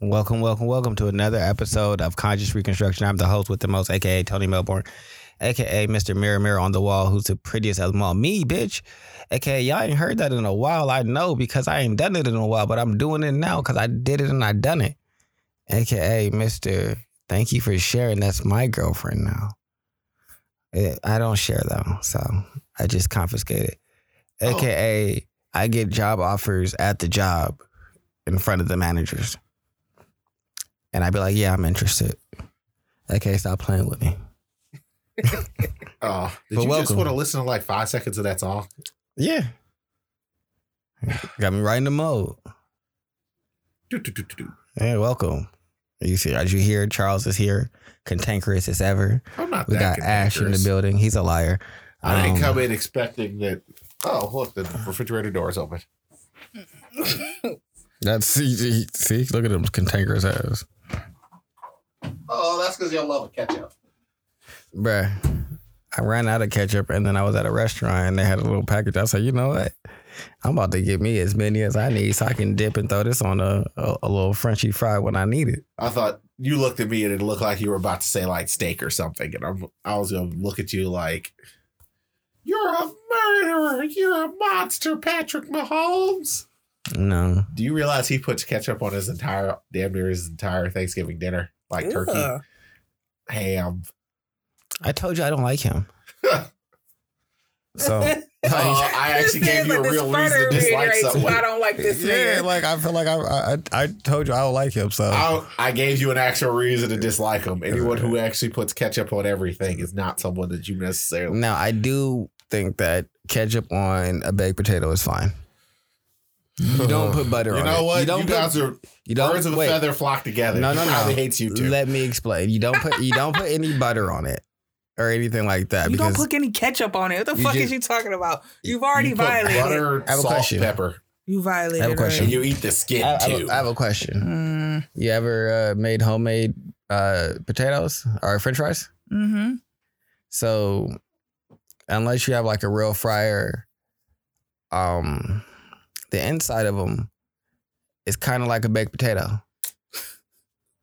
Welcome, welcome, welcome to another episode of Conscious Reconstruction. I'm the host with the most, aka Tony Melbourne, aka Mr. Mirror Mirror on the Wall, who's the prettiest of them all. Me, bitch. AKA, y'all ain't heard that in a while. I know because I ain't done it in a while, but I'm doing it now because I did it and I done it. AKA Mr. Thank you for sharing. That's my girlfriend now. Eh, I don't share though, so I just confiscated. AKA, I get job offers at the job in front of the managers. And I'd be like, yeah, I'm interested. Okay, stop playing with me. Oh, did But you just want to listen to like five seconds of that song? Yeah. Got me right in the mode. Do, do, do, do, do. Hey, welcome. You see, as you hear, Charles is here, cantankerous as ever. I'm not We that got Ash in the building. He's a liar. I didn't Um, come in expecting that. Oh, look, the refrigerator door is open. That's see, see, look at him, cantankerous ass, Oh, that's because y'all love ketchup. bruh. I ran out of ketchup, and then I was at a restaurant, and they had a little package. I said, you know what? I'm about to get me as many as I need, so I can dip and throw this on a a, a little Frenchy fry when I need it. I thought you looked at me and it looked like you were about to say like steak or something, and I'm, I was gonna look at you like, "You're a murderer! You're a monster, Patrick Mahomes." No, Do you realize he puts ketchup on his entire, damn near his entire Thanksgiving dinner, like turkey, ham? I told you I don't like him. So Oh, I actually gave you a Like, real the reason to dislike someone. I don't like this yeah, nigga. like I feel like I, I I told you I don't like him. So I, I gave you an actual reason to dislike him. Anyone who actually puts ketchup on everything is not someone that you necessarily. now I do think that ketchup on a baked potato is fine. You don't put butter You on it. You know what? You You, don't put- guys are You don't birds of a wait, feather flock together. No, no, no. probably hates you too. Let me explain. You don't put you don't put any butter on it or anything like that you don't put any ketchup on it. What the fuck just- is you talking about? You've already You put violated. butter, I have a salt, question. pepper, You violated. I have a question. and you eat the skin I, I have a- I have a question. Mm, You ever uh, made homemade uh, potatoes or French fries? mm-hmm. So unless you have like a real fryer, um, the inside of them is kind of like a baked potato.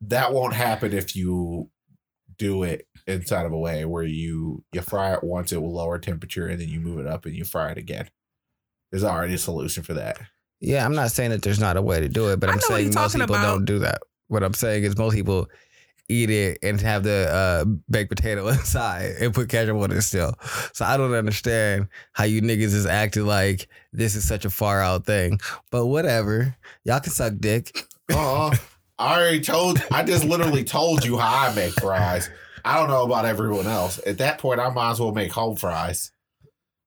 that won't happen if you do it inside of a way where you you fry it once at a lower temperature and then you move it up and you fry it again. There's already a solution for that. Yeah, I'm not saying that there's not a way to do it, but I I'm saying most people about. don't do that. What I'm saying is most people eat it and have the uh, baked potato inside and put ketchup on it still. So I don't understand how you niggas is acting like this is such a far out thing. But whatever, y'all can suck dick. Uh-uh. I already told. I just literally told you how I make fries. I don't know about everyone else. At that point, I might as well make home fries.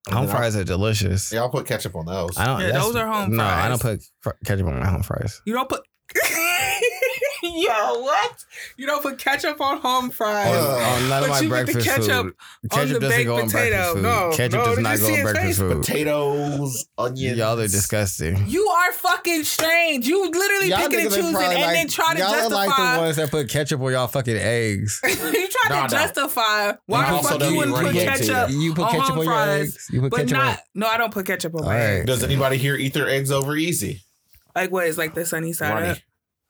And Home then I'll- fries are delicious. Yeah, I'll put ketchup on those. I don't. Yeah, those are home No, I don't put fr- ketchup on my home fries. You don't put. Yo, what? You don't put ketchup on home fries. On, Uh, on none of my you put the breakfast ketchup food. on Ketchup the doesn't go on potato. breakfast food. No, ketchup no, does not go on breakfast face? food. Potatoes, onions. Y'all are disgusting. You are fucking strange. You literally Y'all picking and niggas are choosing probably and like- then try to justify. y'all like the ones that put ketchup on y'all fucking eggs. you try Nah, to nah. justify why the fuck you eat wouldn't put runny eggs ketchup You put on ketchup home on your fries, eggs. You put but ketchup not. No, I don't put ketchup on my eggs. Does anybody here eat their eggs over easy? Like what is like the sunny side Runny. up?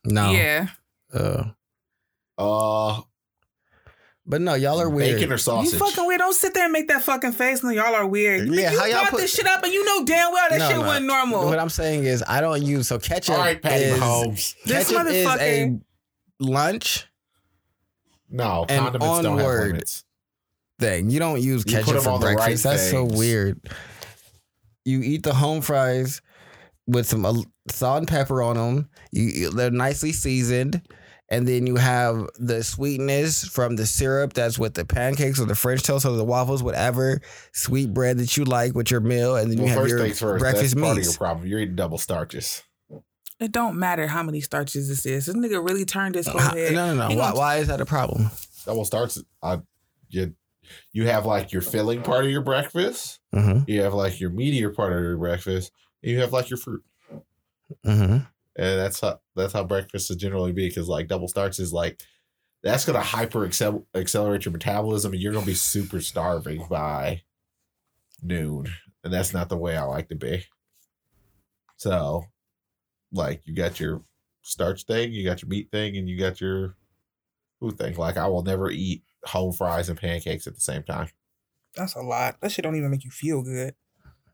No. Yeah. Uh, Uh, but no, y'all are weird. bacon or sausage? You fucking weird. Don't sit there and make that fucking face. No, y'all are weird. Yeah, you how y'all put- this shit up and you know damn well that No, shit no. wasn't normal. What I'm saying is, I don't use so ketchup. All right, Patty is, Mahomes. This Ketchup is a lunch No, condiments don't have onward. limits. thing. You don't use ketchup them for on the right breakfast. That's so weird. You eat the home fries with some uh, salt and pepper on them. You, you- they're nicely seasoned, and then you have the sweetness from the syrup that's with the pancakes or the French toast or the waffles, whatever sweet bread that you like with your meal, and then Well, you have first your things first. breakfast that's part of meats. your problem. You're eating double starches. It don't matter how many starches this is. This nigga really turned his whole head. no, no, no. Why, why is that a problem? Double starches. Uh, you you have like your filling part of your breakfast. Mm-hmm. You have like your meatier part of your breakfast. And you have like your fruit. Mm-hmm. And that's how that's how breakfast is generally be because like double starts is like that's gonna hyper accel- accelerate your metabolism and you're gonna be super starving by noon. And that's not the way I like to be. So like you got your starch thing, you got your meat thing, and you got your food thing. Like I will never eat home fries and pancakes at the same time. That's a lot. That shit don't even make you feel good.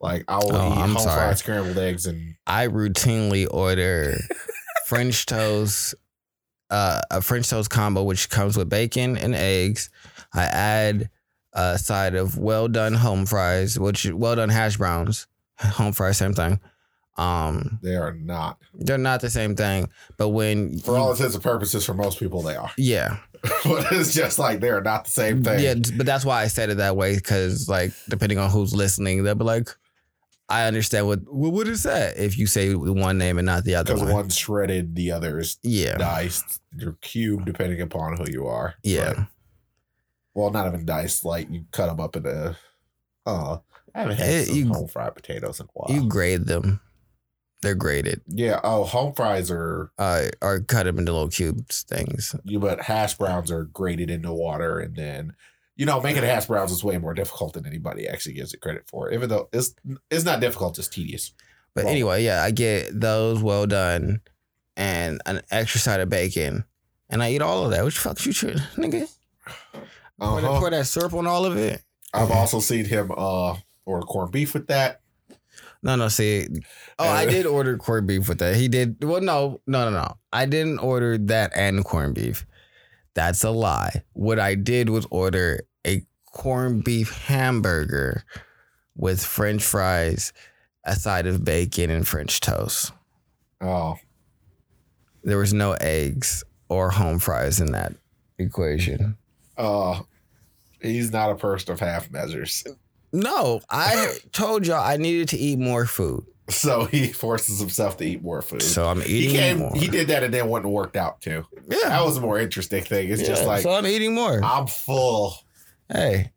Like I will Oh, eat I'm home sorry. fried scrambled eggs and I routinely order French toast, uh, a French toast combo, which comes with bacon and eggs. I add a side of well done home fries, which well done hash browns, home fries, same thing. Um, they are not. they're not the same thing, but when For all intents and purposes, for most people, they are. yeah, but it's just like they are not the same thing. yeah, but that's why I said it that way because like depending on who's listening, they'll be like, I understand what what what is that if you say one name and not the other Because one. one's shredded, the other is Yeah, diced. You're cubed depending upon who you are. yeah. But- well, not even diced. Like you cut them up into. Oh, I haven't had some you- home fried potatoes in a while. You grade them. They're graded. yeah. Oh, home fries are. Uh, or cut them into little cubes things. You but hash browns are grated into water, and then you know making hash browns is way more difficult than anybody actually gives it credit for. Even though it's it's not difficult, it's tedious. But Well- anyway, yeah, I get those well done and an extra side of bacon. And I eat all of that. Which fuck you, should, nigga? Pour, Uh-huh. pour that syrup on all of it. I've also seen him uh order corned beef with that. No, no, see. Oh, I Uh, did order corned beef with that. He did. Well, no, no, no, no. I didn't order that and corned beef. That's a lie. What I did was order a corned beef hamburger with french fries, a side of bacon, and French toast. Oh, There was no eggs or home fries in that equation. uh, he's not a person of half measures, No, I told y'all I needed to eat more food. So he forces himself to eat more food. So I'm he eating came, more. he did that, and then went and worked out too. yeah. That was a more interesting thing. It's just like so I'm eating more. I'm full. hey.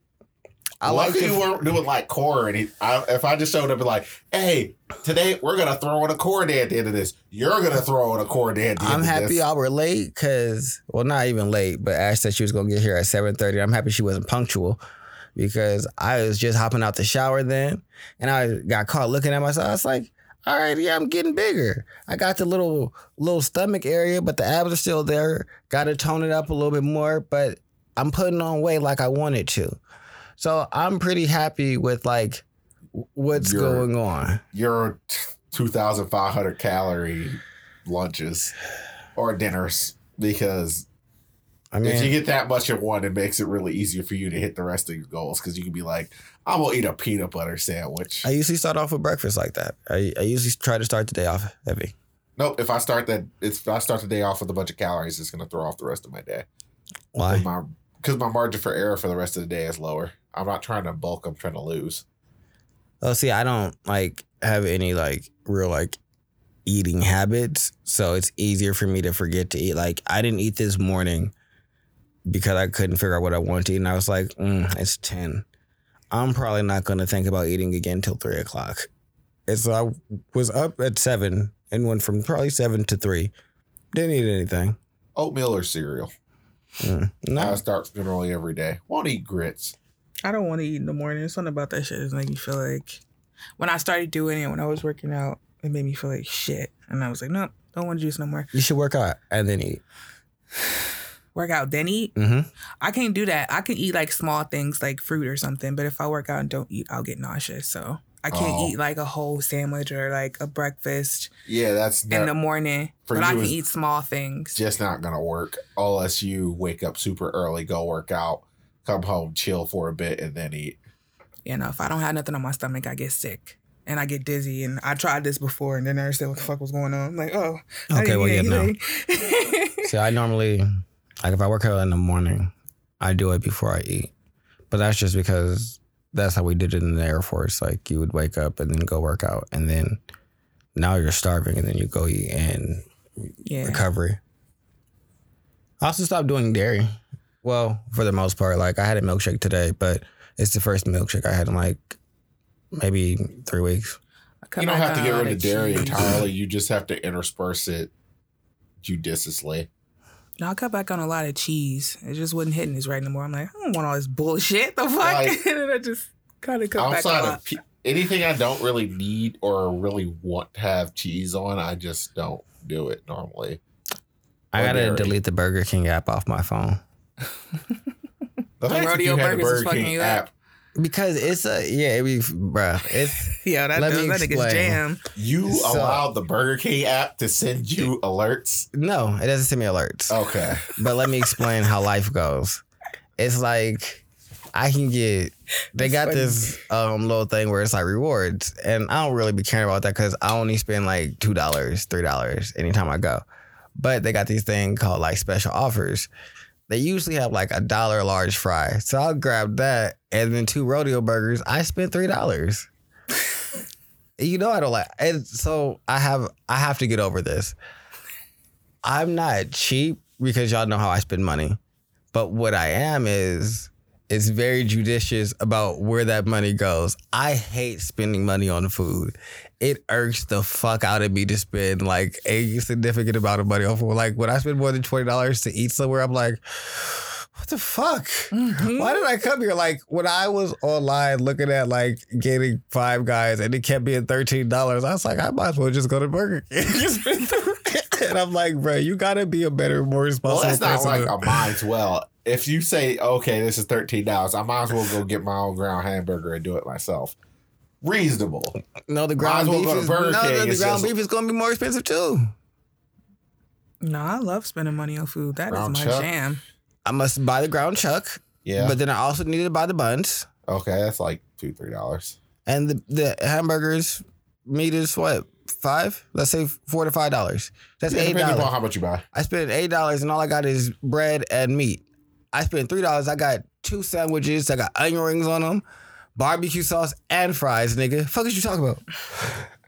I like like you weren't doing like core, and he, I, if I just showed up and like, hey, today we're gonna throw in a core day at the end of this. You're gonna throw in a core day at the end of this. I'm happy this. y'all were late because, well, not even late, but Ash said she was gonna get here at 7:30. I'm happy she wasn't punctual because I was just hopping out the shower then, and I got caught looking at myself. I was like, "All right, yeah, I'm getting bigger. I got the little little stomach area, but the abs are still there. Got to tone it up a little bit more, but I'm putting on weight like I wanted to. So I'm pretty happy with like what's You're- going on. Your two thousand five hundred calorie lunches or dinners because I mean, if you get that much in one, it makes it really easier for you to hit the rest of your goals because you can be like, I'm gonna eat a peanut butter sandwich. I usually start off with breakfast like that. I, I usually try to start the day off heavy. nope. If I start that, it's if I start the day off with a bunch of calories, it's gonna throw off the rest of my day. Why? My because my margin for error for the rest of the day is lower. I'm not trying to bulk. I'm trying to lose. Oh, see, I don't like have any like real like eating habits, so it's easier for me to forget to eat. Like I didn't eat this morning because I couldn't figure out what I wanted to eat, and I was like, mm, "It's ten. I'm probably not going to think about eating again till three o'clock." And so I was up at seven and went from probably seven to three. Didn't eat anything. Oatmeal or cereal. Mm. I No, start generally every day. Won't eat grits. I don't want to eat in the morning. Something about that shit is making me feel like when I started doing it when I was working out, it made me feel like shit. And I was like, nope, don't want to juice no more. you should work out and then eat. Work out, then eat. Mm-hmm. I can't do that. I can eat like small things like fruit or something, but if I work out and don't eat, I'll get nauseous. So I can't Oh. eat like a whole sandwich or like a breakfast Yeah, that's in not, the morning. for But I can eat small things. just not gonna work unless you wake up super early, go work out, come home, chill for a bit, and then eat. You know, if I don't have nothing on my stomach, I get sick. And I get dizzy, and I tried this before, and then I understand what the fuck was going on. I'm like, oh, Okay, well, yeah, no. See, I normally like if I work out in the morning, I do it before I eat. But that's just because that's how we did it in the Air Force. Like you would wake up and then go work out, and then now you're starving, and then you go eat and yeah, recovery. I also stopped doing dairy. Well, for the most part, like I had a milkshake today, but it's the first milkshake I had in like maybe three weeks. I You don't have to get rid of dairy entirely. You just have to intersperse it judiciously. No, I cut back on a lot of cheese. It just wasn't hitting this right anymore. I'm like, I don't want all this bullshit. The fuck? Like- and then I just kind of cut back a Outside lot. of pe- anything I don't really need or really want to have cheese on, I just don't do it normally. I gotta Ordinary. delete the Burger King app off my phone The fact that Rodeo you had the is Burger fucking King you up. Because it's a yeah, it be bruh. It's Yeah, that, Let that, me that nigga's explain. jam. You So- allowed the Burger King app to send you alerts. no, it doesn't send me alerts. Okay. But let me explain how life goes. It's like I can get they That's got funny. this um little thing where it's like rewards, and I don't really be caring about that because I only spend like two dollars, three dollars anytime I go. But they got these thing called like special offers. They usually have like a dollar large fry, so I'll grab that and then two rodeo burgers. I spent three dollars. you know I don't like, and so I have I have to get over this. I'm not cheap because y'all know how I spend money. But what I am is is very judicious about where that money goes. I hate spending money on food. It irks the fuck out of me to spend like a significant amount of money on food. Like when I spend more than twenty dollars to eat somewhere, I'm like, what the fuck? Mhm. Why did I come here? Like when I was online looking at like getting five guys and it kept being thirteen dollars, I was like, I might as well just go to Burger King. and I'm like, bro, you gotta be a better, more Well, responsible that's not person. like than- a mind's well. If you say, okay, this is thirteen dollars, I might as well go get my own ground hamburger and do it myself. Reasonable. no, the ground as well beef is no, King. no, the ground beef is gonna be more expensive too. No, I love spending money on food. That is Ground my chuck? jam. I must buy the ground chuck, Yeah. but then I also needed to buy the buns okay, that's like two, three dollars. and the the hamburgers. Meat is what five? Let's say four to five dollars. That's Yeah, eight dollars. how much you buy. I spent eight dollars and all I got is bread and meat. I spent three dollars. I got two sandwiches. I got onion rings on them, barbecue sauce and fries. Nigga, fuck is you talking about?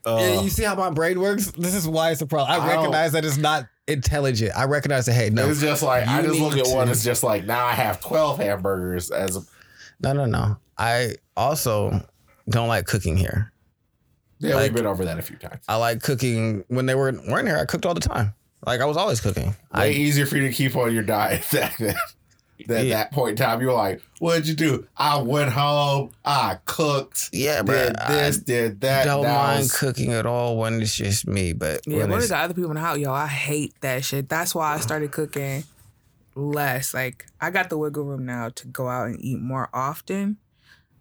yeah, Uh, you see how my brain works? This is why it's a problem. I, I recognize that it's not intelligent. I recognize that. Hey, no, It's just like I just look at one. It's just like now I have twelve hamburgers as a, no, no, no. I also don't like cooking here. yeah. Like- we've been over that a few times. I like cooking when they were weren't here. I cooked all the time. Like I was always cooking. Way I easier for you to keep on your diet than that. At Yeah. that point in time, you were like, "What'd you do? I went home. I cooked. yeah, bro. Did this, did that. I don't Now mind it's- cooking at all when it's just me. But Yeah, when when we it's, got other people in the house, yo, I hate that shit. That's why I started cooking less. Like I got the wiggle room now to go out and eat more often.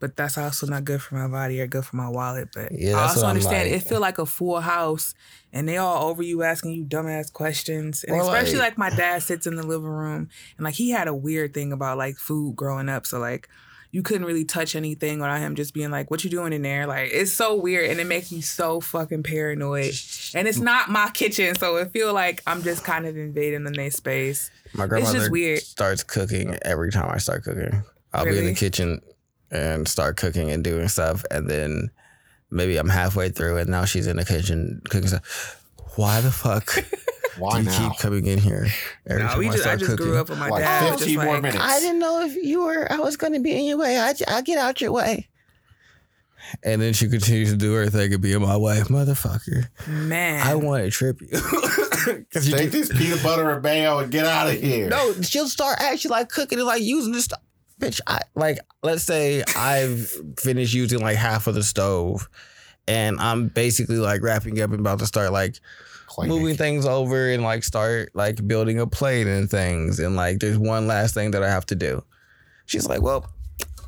But that's also not good for my body or good for my wallet. But Yeah, I also understand like. it feel like a full house and they all over you asking you dumbass questions. And especially like- like, my dad sits in the living room and like he had a weird thing about like food growing up. So like you couldn't really touch anything without him just being like, "What you doing in there?" Like it's so weird, and it makes you so fucking paranoid. And it's not my kitchen, so it feel like I'm just kind of invading the their space. My just grandmother weird. starts cooking every time I start cooking. I'll be in the kitchen and start cooking and doing stuff, and then maybe I'm halfway through, and now she's in the kitchen cooking stuff. Why the fuck Why do you now? keep coming in here every No, time we I just I start just cooking? grew up with my Like dad. just 15 more like, minutes. I didn't know if you were. I was going to be in your way. I I get out your way. And then she continues to do her thing and be in my way, motherfucker. Man, I want to trip you. 'Cause you Take just- this peanut butter and mayo and get out of here. No, she'll start actually like cooking and like using the stuff. Bitch, I like let's say I've finished using like half of the stove and I'm basically like wrapping up and about to start like Cleaning. moving things over and like start like building a plate and things and like there's one last thing that I have to do. She's like, "Well,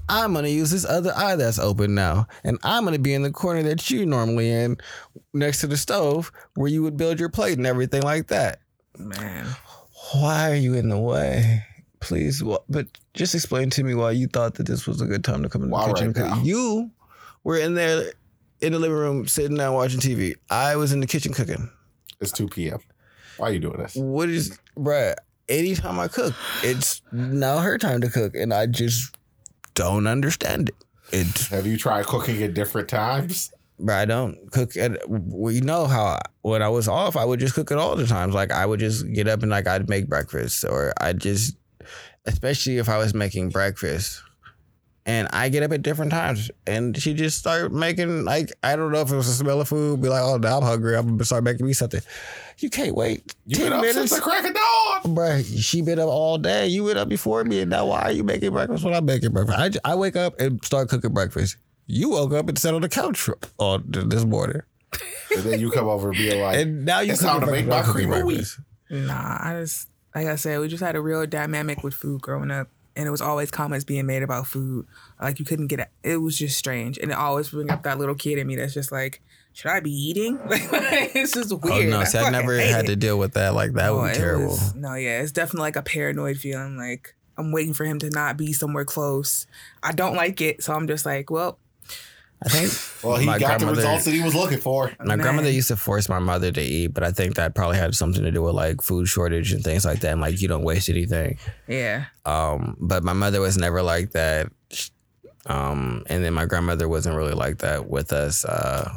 I'm going to use this other eye that's open now and I'm going to be in the corner that you normally in next to the stove where you would build your plate and everything like that." man. why are you in the way? Please, wh- but just explain to me why you thought that this was a good time to come in the Why kitchen. right because now? you were in there in the living room sitting down watching TV. I was in the kitchen cooking. It's 2 p.m. Why are you doing this? What is, bruh? Anytime I cook, it's now her time to cook, and I just don't understand it. It's Have you tried cooking at different times? But I don't cook at. We know how I- when I was off, I would just cook it all the times. Like I would just get up and like I'd make breakfast, or I'd just, especially if I was making breakfast, and I get up at different times, and she just start making like I don't know if it was the smell of food, be like, oh, now I'm hungry, I'm gonna start making me something. You can't wait You've ten been up minutes. since the crack of dawn. Bruh, she been up all day. You went up before me, and now why are you making breakfast when I'm making breakfast? I wake up and start cooking breakfast. You woke up and sat on the couch for- on this morning. and then you come over and be like, and now you It's time to make my cream of wheat. breakfast. Nah, I just like I said, we just had a real dynamic with food growing up, and it was always comments being made about food. Like you couldn't get it. It was just strange, and it always bring up that little kid in me that's just like, should I be eating? Like it's just Oh no, see, I fucking never had it. to deal with that. Like that Oh, would be terrible. was- no, yeah, it's definitely like a paranoid feeling. Like I'm waiting for him to not be somewhere close. I don't like it, so I'm just like, well, I think well, he my got the grandmother- results that he was looking for. My Man. grandmother used to force my mother to eat, but I think that probably had something to do with like food shortage and things like that. And like you don't waste anything. yeah, Um, but my mother was never like that. Um, and then my grandmother wasn't really like that with us uh,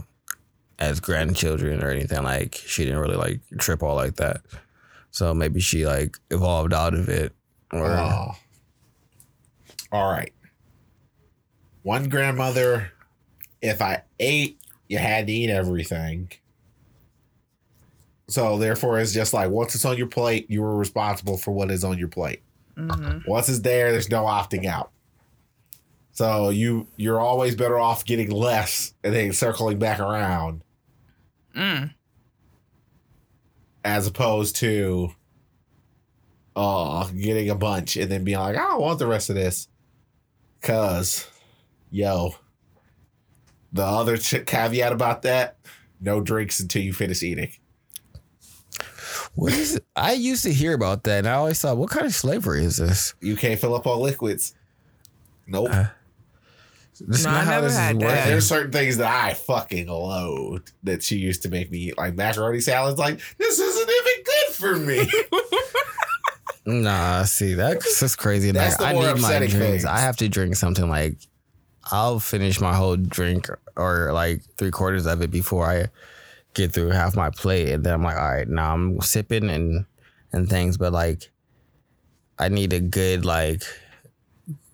as grandchildren or anything. Like she didn't really like trip all like that. So maybe she like evolved out of it. Or Oh. All right. One grandmother, if I ate, you had to eat everything. So therefore, it's just like once it's on your plate, you were responsible for what is on your plate. hmm Once it's there, there's no opting out. So you you're always better off getting less and then circling back around mm. as opposed to uh getting a bunch and then being like, I don't want the rest of this. Cause, yo, the other ch- caveat about that, no drinks until you finish eating. what is it? I used to hear about that, and I always thought, what kind of slavery is this? You can't fill up on liquids. Nope. Uh, This is No, not I how never this is had that. working. There's certain things that I fucking loathe that she used to make me eat, like macaroni salads. Like this isn't even good for me. Nah, see that's just crazy. That's Like, the I more need my drinks. things. I have to drink something like I'll finish my whole drink or like three quarters of it before I get through half my plate, and then I'm like, all right, now I'm sipping and and things, but like I need a good like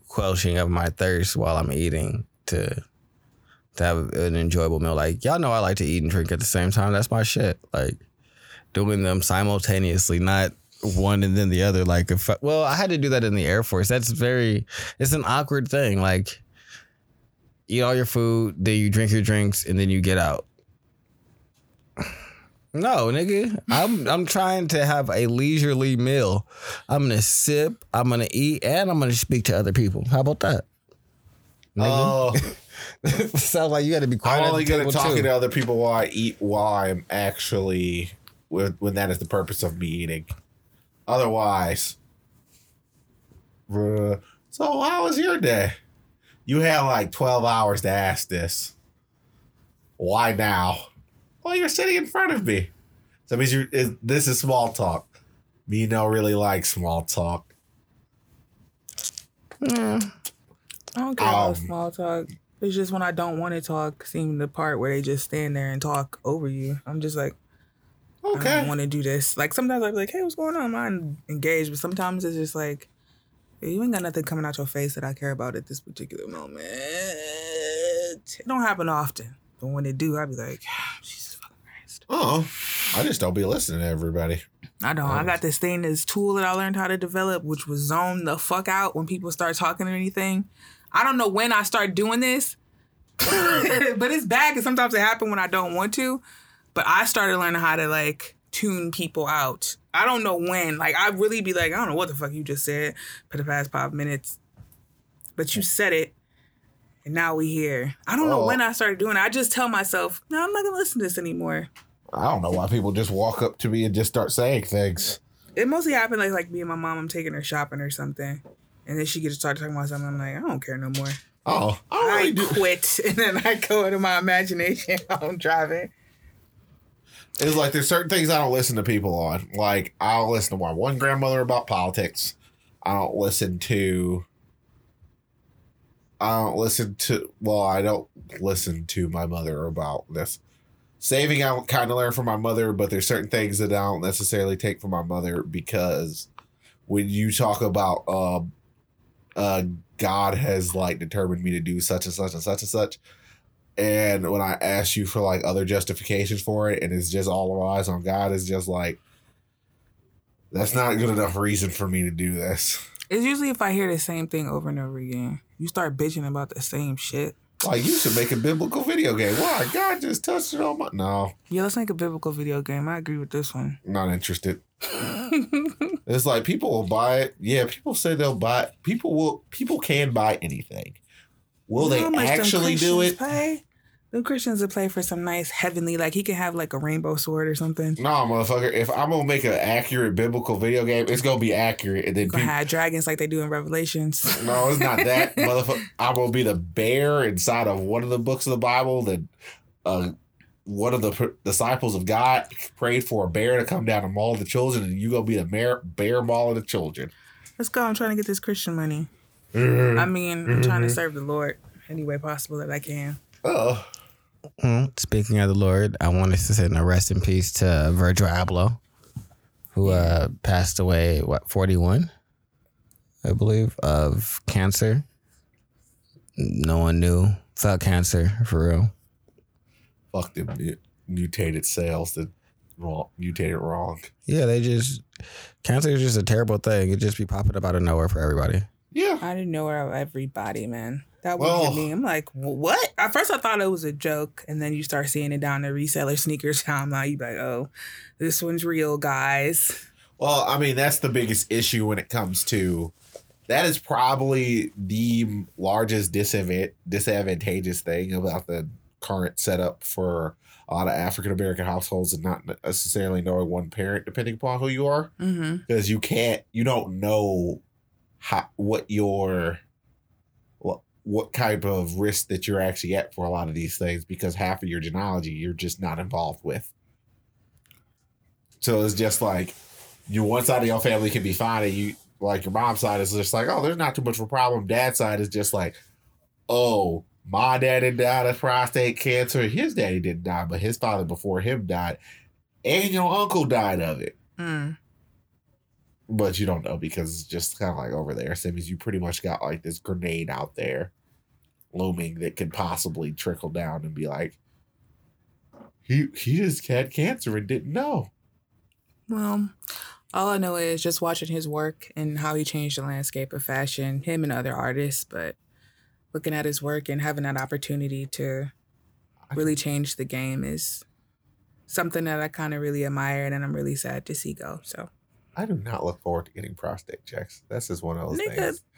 quelching of my thirst while I'm eating to to have an enjoyable meal. Like y'all know I like to eat and drink at the same time. That's my shit. Like doing them simultaneously, not one and then the other. Like if I, well, I had to do that in the Air Force. That's very it's an awkward thing. Like eat all your food, then you drink your drinks, and then you get out. No, nigga. I'm I'm trying to have a leisurely meal. I'm gonna sip, I'm gonna eat, and I'm gonna speak to other people. How about that? Oh. Sounds like you gotta be quiet. I'm only the good at table, talking too. to other people while I eat while I'm actually when, when that is the purpose of me eating. Otherwise. So how was your day? You had like 12 hours to ask this. Why now? Well, you're sitting in front of me. So means you this is small talk. Me don't really like small talk. Mm. I don't care about Um, small talk. It's just when I don't want to talk, seeing the part where they just stand there and talk over you. I'm just like, I don't Okay. want to do this. Like sometimes I'll be like, hey, what's going on? I'm engaged, but sometimes it's just like, "Hey, you ain't got nothing coming out your face that I care about at this particular moment. It don't happen often, but when it do, I be like, Jesus fucking Christ. Oh, I just don't be listening to everybody. I don't. I oh. got this thing, this tool that I learned how to develop, which was zone the fuck out when people start talking or anything. I don't know when I start doing this, but it's bad because sometimes it happens when I don't want to. But I started learning how to like tune people out. I don't know when. Like I really be like, I don't know what the fuck you just said for the past five minutes, but you said it, and now we here. I don't know when I started doing it. I just tell myself, no, I'm not gonna listen to this anymore. I don't know why people just walk up to me and just start saying things. It mostly happened like like me and my mom. I'm taking her shopping or something, and then she gets to start talking about something. I'm like, I don't care no more. Oh, I I really do. quit, and then I go into my imagination. while I'm driving. It's like there's certain things I don't listen to people on. Like I'll listen to my one grandmother about politics. I don't listen to. I don't listen to. Well, I don't listen to my mother about this. Saving, I kind of learn from my mother, but there's certain things that I don't necessarily take from my mother because when you talk about, uh, uh, God has like determined me to do such and such and such and such, and when I ask you for like other justifications for it, and it's just all eyes on God, it's just like that's not good enough reason for me to do this. It's usually if I hear the same thing over and over again. You start bitching about the same shit. Like you should make a biblical video game. Why? God just touched it on my. No, Yeah, let's make a biblical video game. I agree with this one. not interested. It's like people will buy it. Yeah, people say they'll buy. It. People will. People can buy anything. Will You know they them actually do it? Pay? The Christians would play for some nice heavenly, like he can have like a rainbow sword or something. No, motherfucker. If I'm gonna make an accurate biblical video game, it's gonna be accurate, and then Gonna people. have dragons like they do in Revelations. No, it's not that, motherfucker. I'm gonna be the bear inside of one of the books of the Bible that uh, one of the pr- disciples of God prayed for a bear to come down and maul the children, and you gonna be the bear, bear mauling the children. Let's go. I'm trying to get this Christian money. Mm-hmm. I mean, I'm trying to serve the Lord any way possible that I can. Oh, Mm, Speaking of the Lord, I wanted to send a rest in peace to Virgil Abloh, who uh, passed away, what, 41, I believe, of cancer. No one knew. Felt cancer, for real. fuck them mu- mutated cells that wrong, mutated wrong. Yeah, they just, cancer is just a terrible thing. It just be popping up out of nowhere for everybody. Yeah, I didn't know where everybody, man. That would Well- me. I'm like, what? At first, I thought it was a joke, and then you start seeing it down the reseller sneakers timeline. You be like, oh, this one's real, guys. Well, I mean, that's the biggest issue when it comes to that is probably the largest disadva- disadvantageous thing about the current setup for a lot of African American households and not necessarily knowing one parent depending upon who you are Mm-hmm. because you can't you don't know how what your what what type of risk that you're actually at for a lot of these things because half of your genealogy you're just not involved with. So it's just like you one side of your family can be fine and you like your mom's side is just like, oh, there's not too much of a problem. Dad's side is just like, oh, my daddy died of prostate cancer. His daddy didn't die, but his father before him died. And your uncle died of it Mm. But you don't know because it's just kind of like over there. So it means you pretty much got like this grenade out there looming that could possibly trickle down and be like, he he just had cancer and didn't know. Well, all I know is just watching his work and how he changed the landscape of fashion, him and other artists, but looking at his work and having that opportunity to really change the game is something that I kind of really admired and I'm really sad to see go. So, I do not look forward to getting prostate checks. That's just one of those Nigga. things.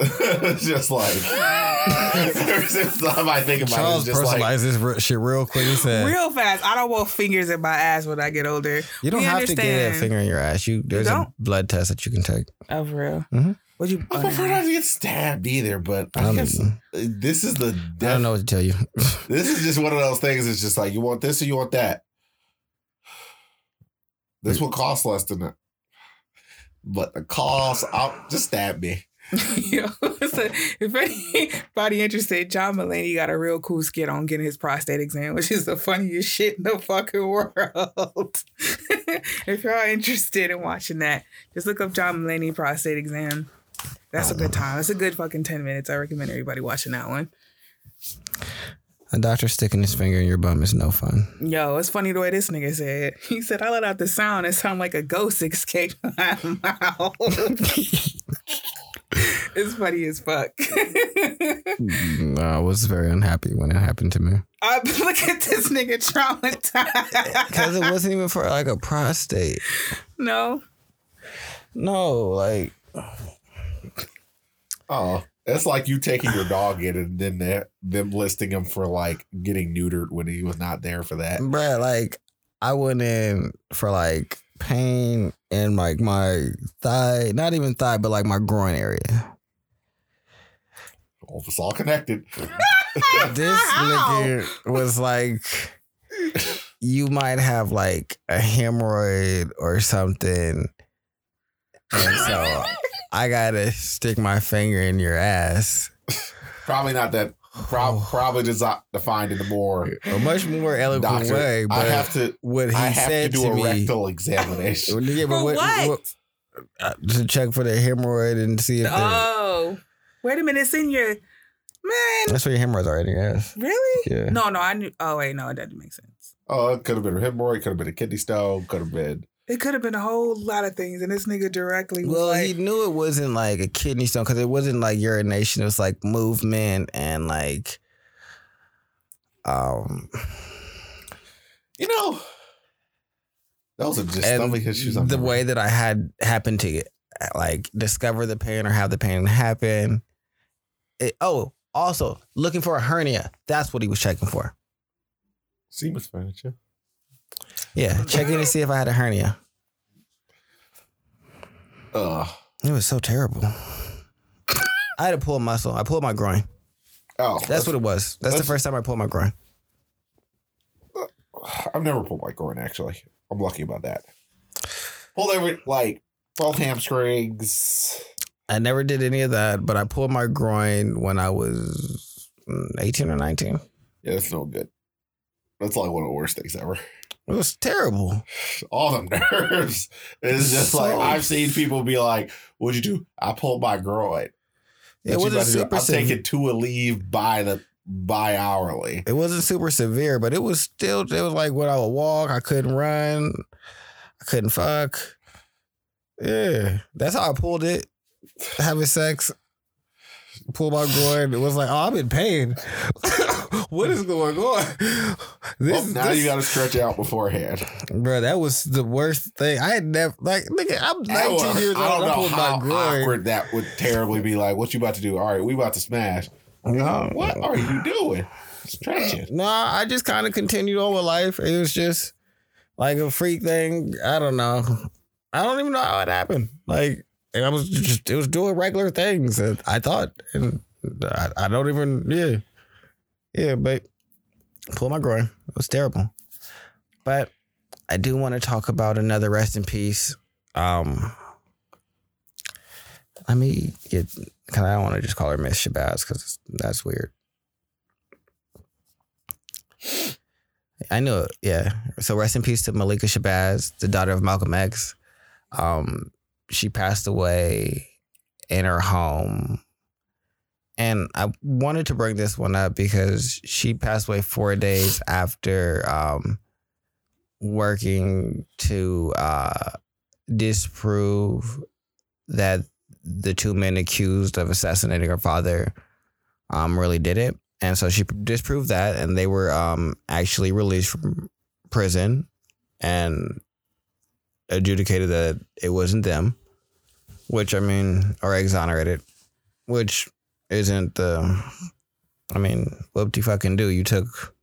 it's just like ever since the time I think about Charles it, it's just like this re- shit real quick. He said, real fast, I don't want fingers in my ass when I get older. "You don't We have to get a finger in your ass. You there's a blood test that you can take. Oh, for real? Mhm. Would you? I prefer no. not to get stabbed either, but I I don't, guess know. this is the I don't know what to tell you. This is just one of those things. It's just like you want this or you want that. This will cost less than that, but the calls I'll just stab me. Yo, so if anybody interested, John Mulaney got a real cool skit on getting his prostate exam, which is the funniest shit in the fucking world. if y'all interested in watching that, just look up John Mulaney prostate exam. That's a good time. It's a good fucking 10 minutes. I recommend everybody watching that one. A doctor sticking his finger in your bum is no fun. Yo, it's funny the way this nigga said. It. He said, I let out the sound. It sounded like a ghost escaped my mouth. it's funny as fuck. No, I was very unhappy when it happened to me I look at this nigga traumatized. because it wasn't even for like a prostate. no. No, like Oh, it's like you taking your dog in and then they- them listing him for like getting neutered when he was not there for that. bruh, like I went in for like pain in like my thigh, not even thigh, but like my groin area. Oh, it's all connected. This nigga was like, you might have like a hemorrhoid or something. And so I gotta stick my finger in your ass. Probably not that. Prob- probably just not defined in a more A much more eloquent doctor. way, but I have to. what he I have to do to a me. rectal examination. Yeah, but what, what? what- uh, to check for the hemorrhoid and see if the- Oh. Wait a minute. It's in your. Man. that's where your hemorrhoids are in your ass. Really? Yeah. No, no. I knew. Oh, wait. No, it doesn't make sense. Oh, it could have been a hemorrhoid, could have been a kidney stone, could have been. It could have been a whole lot of things. And this nigga directly was Well, like, he knew it wasn't like a kidney stone because it wasn't like urination. It was like movement and like Um, You know, those are just and stomach issues. I've the never way had. that I had happened to like discover the pain or have the pain happen. It, oh, also looking for a hernia. That's what he was checking for. Seamus furniture. Yeah, checking to see if I had a hernia. Ugh. It was so terrible. I had to pull a muscle. I pulled my groin. Oh, That's what it was. That's the first time I pulled my groin. I've never pulled my groin. Actually, I'm lucky about that. Pulled every like both hamstrings. I never did any of that, but I pulled my groin when I was mm, 18 or 19. Yeah, that's no good. That's like one of the worst things ever. It was terrible. All them nerves. It's just like I've seen people be like, "What'd you do?" I pulled my groin. It wasn't to super I'm taking two a leave by the by hourly. It wasn't super severe, but it was still. It was like when I would walk, I couldn't run, I couldn't fuck. Yeah, that's how I pulled it. Having sex, pull my groin. It was like, oh, I'm in pain. what is going on? Oh, this, Well, now this- you got to stretch out beforehand. bro. That was the worst thing. I had never like. Nigga, I'm 19 I don't- years old. I don't know how awkward that would terribly be. Like, what you about to do? All right, we about to smash. No, What are you doing? Stretching. No, I just kind of continued on with life. It was just like a freak thing. I don't know. I don't even know how it happened. Like and I was just, it was doing regular things. that I thought, and I, I don't even, yeah, yeah. But pull my groin. It was terrible. But I do want to talk about another rest in peace. Um, let me get. Cause I don't want to just call her Miss Shabazz because that's weird. I know, it, yeah. So rest in peace to Malikah Shabazz, the daughter of Malcolm X. Um, she passed away in her home. And I wanted to bring this one up because she passed away four days after um, working to uh, disprove that the two men accused of assassinating her father um, really did it. And so she disproved that, and they were um, actually released from prison and adjudicated that it wasn't them, which I mean, or exonerated, which isn't the. I mean, what do you fucking do? You took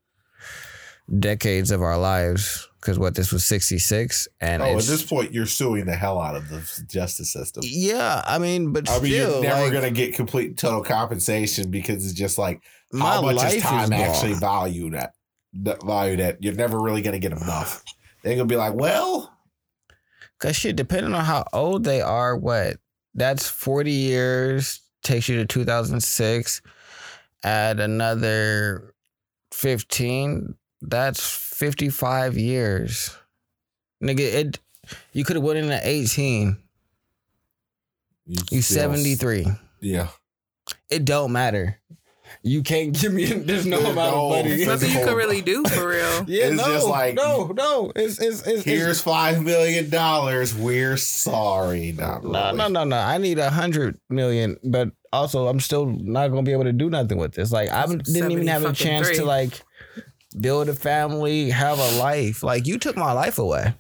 decades of our lives because what this was sixty six, and Oh, at this point, you're suing the hell out of the justice system. yeah, I mean, but I mean, still, you're never like, gonna get complete total compensation because it's just like how much is time gone. actually valued at? That valued at you're never really gonna get enough. They're gonna be like, well, Cause shit, depending on how old they are, what that's forty years takes you to two thousand six. Add another fifteen. That's fifty five years. Nigga, it. You could have went in at eighteen. You still- seventy three. Yeah, It don't matter. You can't give me. There's no There's amount no- of money. There's nothing you can really do for real. Yeah, It's no, just like- no, no. It's it's it's. here's it's five million dollars. We're sorry, not no, no, no, no. I need a hundred million, but also I'm still not gonna be able to do nothing with this. Like I didn't even have a fucking chance to like build a family, have a life. Like you took my life away.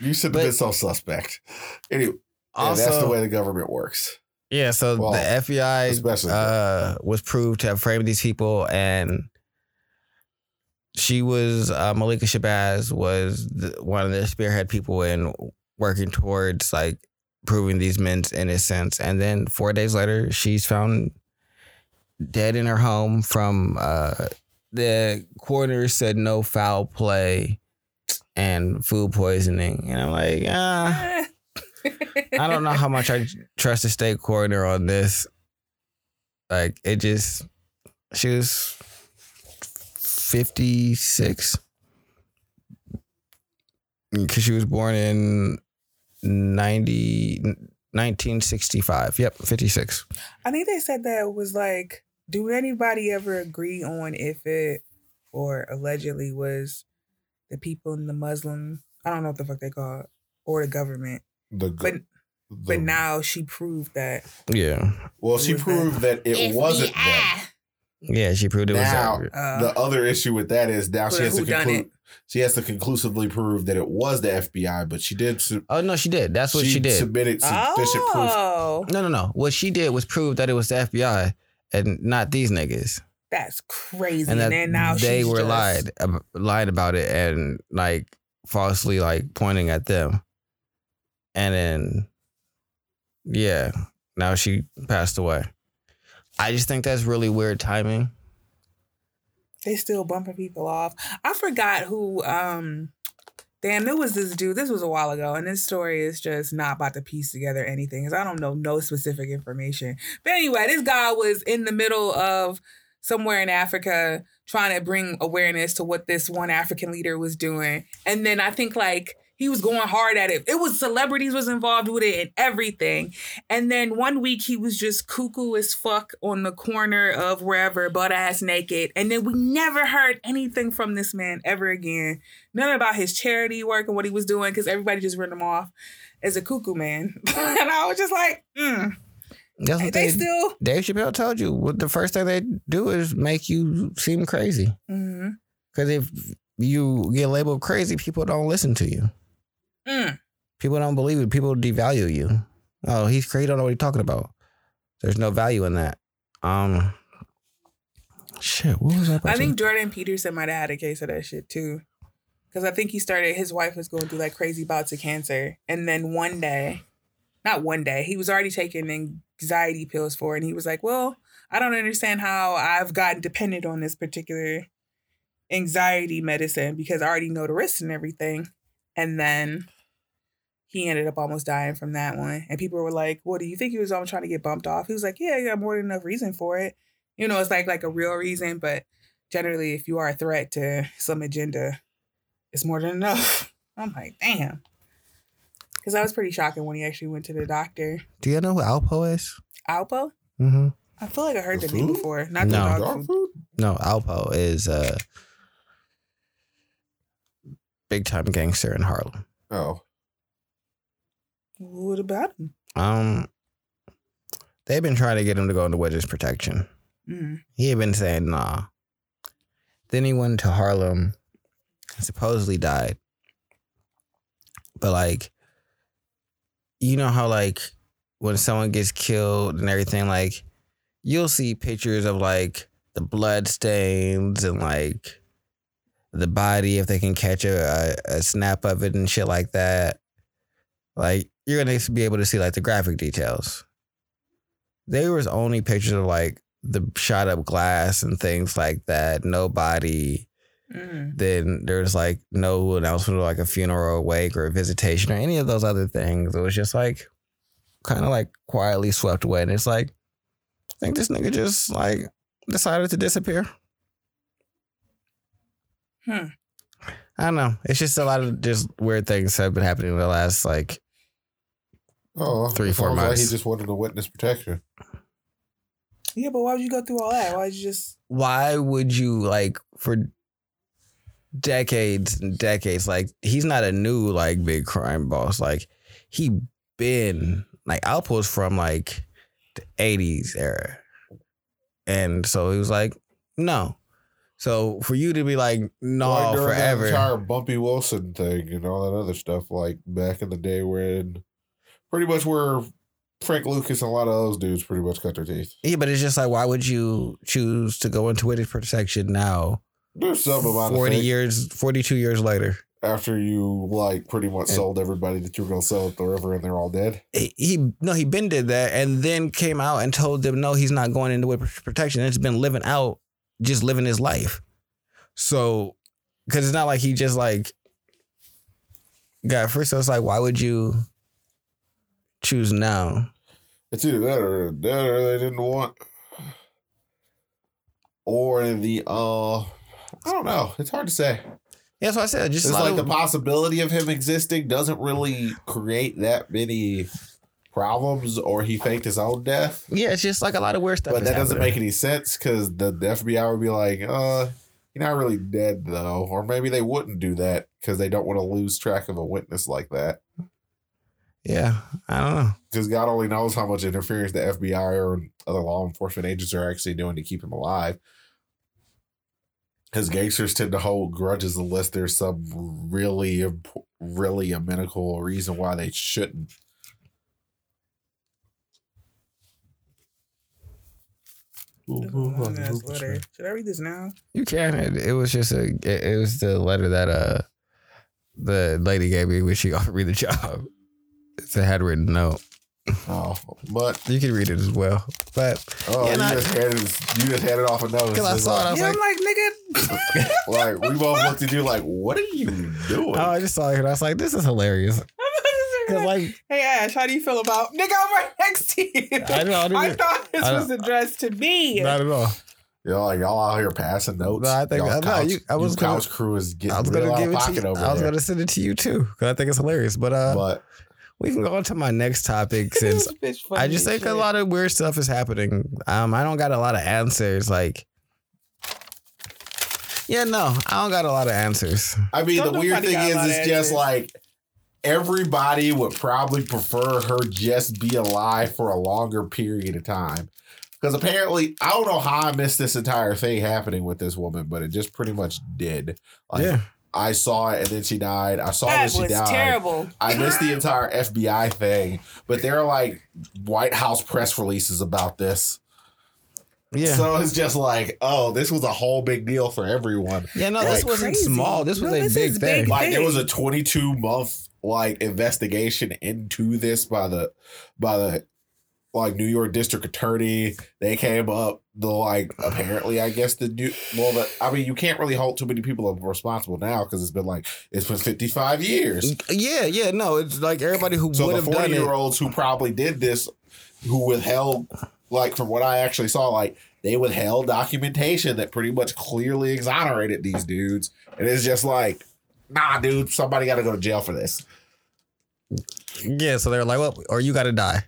You should have But- been so suspect. Anyway, yeah, Also, that's the way the government works. yeah. So Well, the FBI uh, was proved to have framed these people, and she was uh, Malikah Shabazz was the, one of the spearhead people in working towards like proving these men's innocence. And then four days later, she's found dead in her home from uh, the coroner said no foul play and food poisoning. And I'm like, ah. I don't know how much I trust the state coroner on this. Like it just she was 56 because she was born in 90 1965 yep 56 I think they said that it was like, do anybody ever agree on if it or allegedly was the people in the Muslim, I don't know what the fuck they call it, or the government. The, But the but now she proved that yeah well, she was the proved that it wasn't them. Yeah, she proved it Now- was. Uh, the other issue with that is now she has to who conclude. She has to conclusively prove that it was the FBI, but she did. Su- Oh no, she did. That's what she, did. Submitted sufficient proof. Oh, no, no, no. What she did was prove that it was the FBI and not these niggas, that's crazy. and And, that then now they she's were just, lied ab- lied about it and like falsely like pointing at them, and then yeah, now she passed away. I just think that's really weird timing. They still bumping people off. I forgot who. um Damn, it was this dude. This was a while ago, and this story is just not about to piece together anything. Cause I don't know no specific information. But anyway, this guy was in the middle of somewhere in Africa trying to bring awareness to what this one African leader was doing, and then I think like he was going hard at it. It was celebrities was involved with it and everything. And then one week he was just cuckoo as fuck on the corner of wherever, butt ass naked. And then we never heard anything from this man ever again. None about his charity work and what he was doing because everybody just written him off as a cuckoo man. and I was just like, mm. That's they, what they, still. Dave Chappelle told you. What the first thing they do is make you seem crazy. Because if you get labeled crazy, people don't listen to you. Mm. People don't believe it. People devalue you. Oh, he's crazy. Don't know what he's talking about. There's no value in that. Um, shit. What was that? I think Jordan Peterson might have had a case of that shit too. Because I think he started, his wife was going through like crazy bouts of cancer. And then one day, not one day, he was already taking anxiety pills for it. And he was like, Well, I don't understand how I've gotten dependent on this particular anxiety medicine because I already know the risks and everything. And then he ended up almost dying from that one. And people were like, Well, do you think he was almost trying to get bumped off? He was like, Yeah, yeah, more than enough reason for it. You know, it's like like a real reason, but generally if you are a threat to some agenda, it's more than enough. I'm like, damn. Because that was pretty shocking when he actually went to the doctor. Do you know who Alpo is? Alpo? Mm-hmm. I feel like I heard The the, name before. Not No. the dog Dog food. food? No, Alpo is a big time gangster in Harlem. Oh, What about him? Um, they've been trying to get him to go into witness protection. Mm. He had been saying nah. Then he went to Harlem, supposedly died. But like, you know how like when someone gets killed and everything, like you'll see pictures of like the blood stains and like the body if they can catch a, a, a snap of it and shit like that. Like you're gonna be able to see like the graphic details. There was only pictures of like the shot up glass and things like that. Nobody. Mm. Then there's like no announcement of like a funeral, or wake, or a visitation, or any of those other things. It was just like kind of like quietly swept away. And it's like, I think this nigga just like decided to disappear. Hmm. I don't know. It's just a lot of just weird things have been happening in the last like oh, Three, it four Like months. he just wanted to witness protection. Yeah, but why would you go through all that? Why would you just. why would you like for decades and decades like he's not a new like big crime boss like he been like Alpo's from like the 80s era and so he was like no so for you to be like no Like that forever entire Bumpy Wilson thing and all that other stuff, like back in the day when pretty much where Frank Lucas and a lot of those dudes pretty much cut their teeth. yeah but it's just like why would you choose to go into witness protection now There's some amount 40 years 42 years later after you like pretty much And- sold everybody that you were gonna sell at the river and they're all dead. he, he no he been did that and then came out and told them no he's not going into witness protection it's been living out just living his life so because it's not like he just like got free so it's like why would you choose now It's either that or that or they didn't want or the uh I don't know. It's hard to say. yeah, that's what I said just It's like of- the possibility of him existing doesn't really create that many problems, or he faked his own death. yeah it's just like a lot of weird stuff But that doesn't happening. make any sense because the, the FBI would be like, uh, you're not really dead though. Or maybe they wouldn't do that because they don't want to lose track of a witness like that. yeah I don't know. Because God only knows how much interference the FBI or other law enforcement agents are actually doing to keep him alive. Because gangsters tend to hold grudges unless there's some really, really a medical reason why they shouldn't. Long ass letter. Should I read this now? You can. It, it was just a. It, it was the letter that uh, the lady gave me when she offered me the job. It's a handwritten note. Oh, but You can read it as well. But oh, you, nah. just handed, you just handed off a note. because I saw it, I like, was yeah, like, I'm like, nigga. like we both looked at you like, what are you doing? oh, I just saw it. And I was like, this is hilarious. Because like, hey Ash, how do you feel about nigga? I'm right next to you. I know, I I thought this I was addressed to me. not at all. you know, like y'all out here passing notes. No, I think- Y'all no, couch, you- I was you gonna- couch crew is getting I was gonna out give of it to pocket you. over I was there. gonna send it to you too because I think it's hilarious. But uh, but we can go on to my next topic since This bitch funny I just as think a lot of weird stuff is happening. Um, I don't got a lot of answers. Like, yeah, no, I don't got a lot of answers. I mean, Don't the weird thing is, it's just like everybody would probably prefer her just be alive for a longer period of time. Because apparently, I don't know how I missed this entire thing happening with this woman, but it just pretty much did. Like, yeah, I saw it and then she died. I saw That that she was died. terrible. I missed the entire FBI thing, but there are like White House press releases about this. yeah, So it's just like, oh, this was a whole big deal for everyone. yeah. No, Like, this wasn't crazy. small. This was No, a this big is thing. big. like there was a 22 month like investigation into this by the by the like New York district attorney. They came up the like apparently I guess the new well the I mean you can't really hold too many people responsible now because it's been like it's been 55 years. Yeah, yeah. No, it's like everybody who So would the have 40 done year olds who probably did this who withheld like from what I actually saw like they withheld documentation that pretty much clearly exonerated these dudes and it's just like nah dude somebody got to go to jail for this. Yeah, so they're like, well, or you got to die.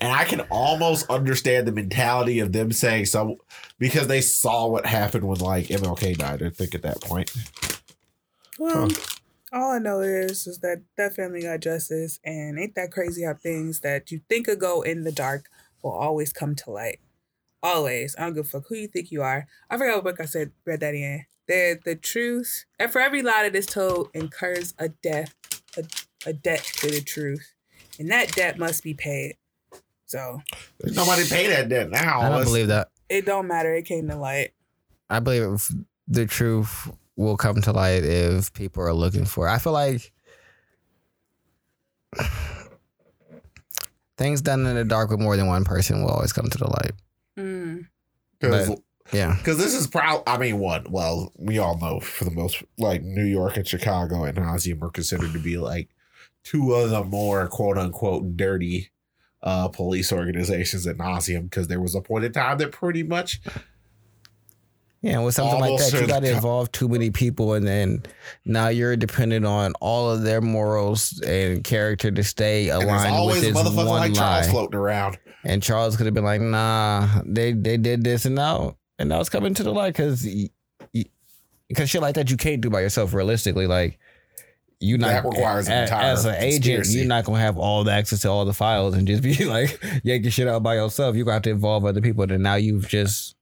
And I can almost understand the mentality of them saying so because they saw what happened when like MLK died. I think at that point. Well, all I know is is that that family got justice, and ain't that crazy how things that you think could go in the dark will always come to light. Always. I don't give a fuck who you think you are. I forgot what book I said read that in. The the truth, and for every lie that is told, incurs a death, a, a debt to the truth, and that debt must be paid. So There's nobody pay that debt now. I don't Let's- believe that. it don't matter. It came to light. I believe if the truth will come to light if people are looking for. it. I feel like things done in the dark with more than one person will always come to the light. Mm. Because But- Yeah. Because this is probably, I mean, one, Well, we all know for the most, like New York and Chicago and Nauseum are considered to be like two of the more quote unquote dirty uh, police organizations at Nauseum because there was a point in time that pretty much Yeah, with something like that, you got to involve too many people, and then now you're dependent on all of their morals and character to stay aligned with this one like Charles lie. floating around. And Charles could have been like, "Nah, they they did this, and now and now it's coming to the light because because shit like that you can't do by yourself. Realistically, like you not That requires an entire as an agent, you're not gonna have all the access to all the files and just be like yanking shit out by yourself. You got to involve other people, and now you've just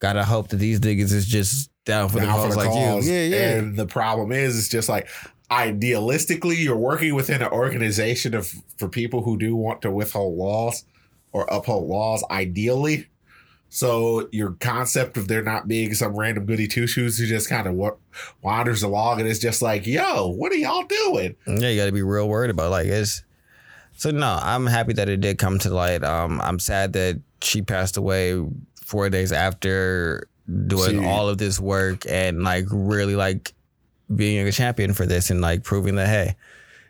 gotta hope that these niggas is just down for the cause for the like cause. you. Yeah, yeah. And the problem is, it's just like idealistically, you're working within an organization of for people who do want to withhold laws or uphold laws. Ideally, so your concept of there not being some random goody two shoes who just kind of wa- wanders along and it's just like, yo, what are y'all doing? Yeah, you got to be real worried about like it's. So no, I'm happy that it did come to light. Um, I'm sad that she passed away four days after doing See- all of this work and like really like being a champion for this and like proving that hey,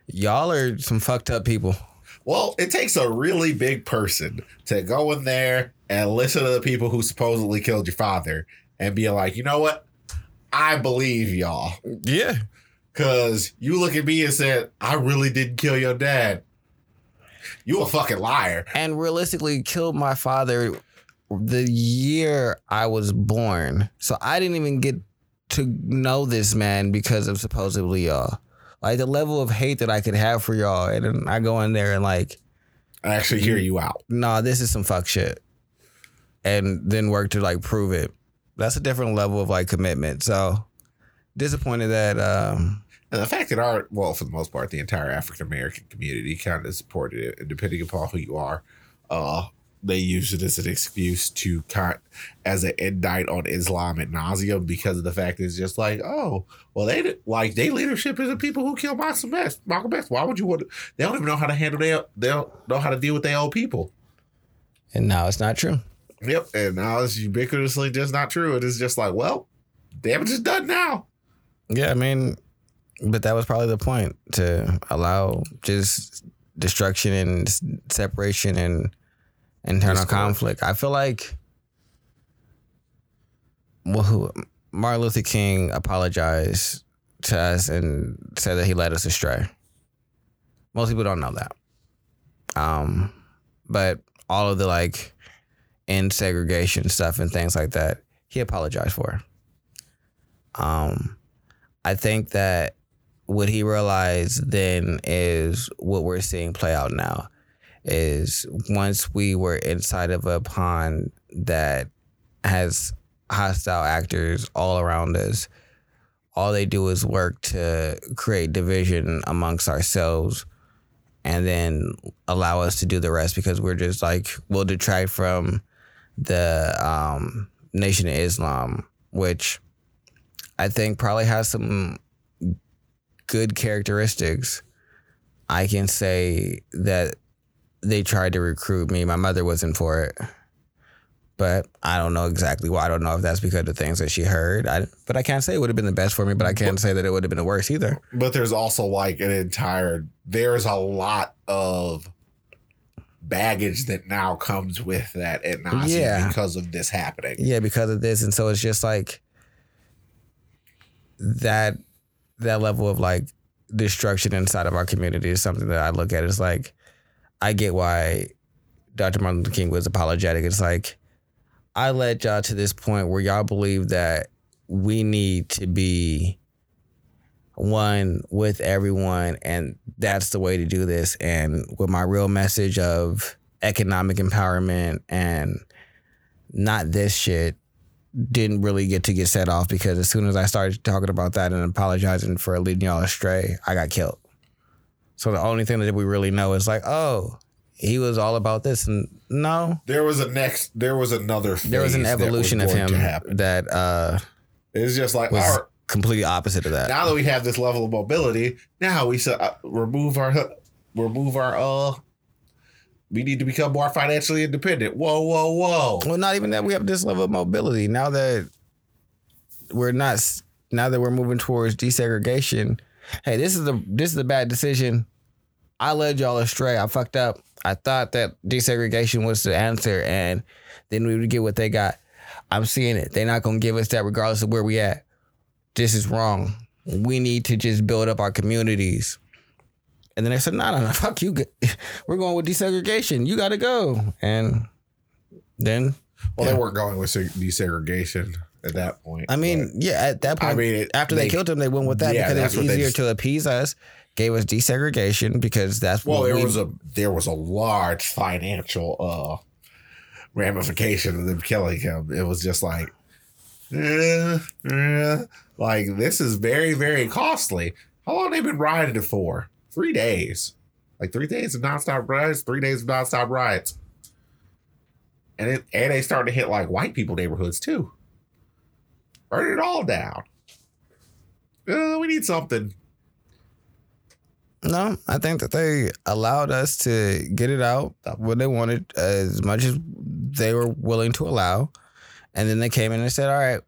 y'all are some fucked up people. Well, it takes a really big person to go in there and listen to the people who supposedly killed your father and be like, you know what? I believe y'all. Yeah, Cause you look at me and said, I really didn't kill your dad. You a fucking liar. and realistically killed my father the year I was born. So I didn't even get to know this man because of supposedly y'all. Like the level of hate that I could have for y'all, and then I go in there and like, I actually hear you out. nah, this is some fuck shit, and then work to like prove it. That's a different level of like commitment. So disappointed that um And the fact that our, well, for the most part, the entire African American community kind of supported it, and depending upon who you are, uh, they use it as an excuse to kind as an indict on Islam at nauseum because of the fact that it's just like, oh, well, they like they leadership is the people who killed Malcolm X. Malcolm X. Why would you want? To, they don't even know how to handle their. They don't know how to deal with their own people. and now it's not true. Yep, and now it's ubiquitously just not true. It is just like, well, damage is done now. Yeah, I mean, but that was probably the point to allow just destruction and separation and internal conflict. I feel like, well, who, Martin Luther King apologized to us and said that he led us astray. Most people don't know that. Um, but all of the like in segregation stuff and things like that, he apologized for. Um, I think that what he realized then is what we're seeing play out now is once we were inside of a pond that has hostile actors all around us, all they do is work to create division amongst ourselves and then allow us to do the rest because we're just like we'll detract from the um, Nation of Islam, which I think probably has some good characteristics. I can say that they tried to recruit me. My mother wasn't for it. But I don't know exactly why. I don't know if that's because of things that she heard. I, but I can't say it would have been the best for me, but I can't say that it would have been the worst either. But there's also like an entire there's a lot of baggage that now comes with that at Nazi Yeah. because of this happening. Yeah, because of this. And so it's just like that that level of like destruction inside of our community is something that I look at as like I get why Dr. Martin Luther King was apologetic. It's like I led y'all to this point where y'all believe that we need to be one with everyone and that's the way to do this. And with my real message of economic empowerment and not this shit didn't really get to get set off because as soon as I started talking about that and apologizing for leading y'all astray, I got killed. So the only thing that we really know is like, oh, he was all about this, and no, There was a next there was another there was an evolution of him that uh, It's just like was completely opposite of that. now that we have this level of mobility, now we should uh, remove our remove our uh we need to become more financially independent. Whoa, whoa, whoa. Well, not even that we have this level of mobility. Now that we're not, now that we're moving towards desegregation. Hey, this is the this is a bad decision. I led y'all astray. I fucked up. I thought that desegregation was the answer, and then we would get what they got. I'm seeing it. They're not gonna give us that regardless of where we at. This is wrong. We need to just build up our communities. And then they said, no, no, no, fuck you. We're going with desegregation. You got to go. And then Well, Yeah. they weren't going with desegregation at that point. I mean, yeah, at that point, I mean, it- after they, killed him, they went with that Yeah, because it was easier just- to appease us. Gave us desegregation because that's Well, there we, was a there was a large financial uh ramification of them killing him. It was just like, like this is very very costly. How long they been riding it for? Three days, like three days of nonstop riots, three days of nonstop riots, and it and they started to hit like white people neighborhoods too. Burn it all down. Uh, we need something. no. I think that they allowed us to get it out what they wanted as much as they were willing to allow, and then they came in and said, "All right,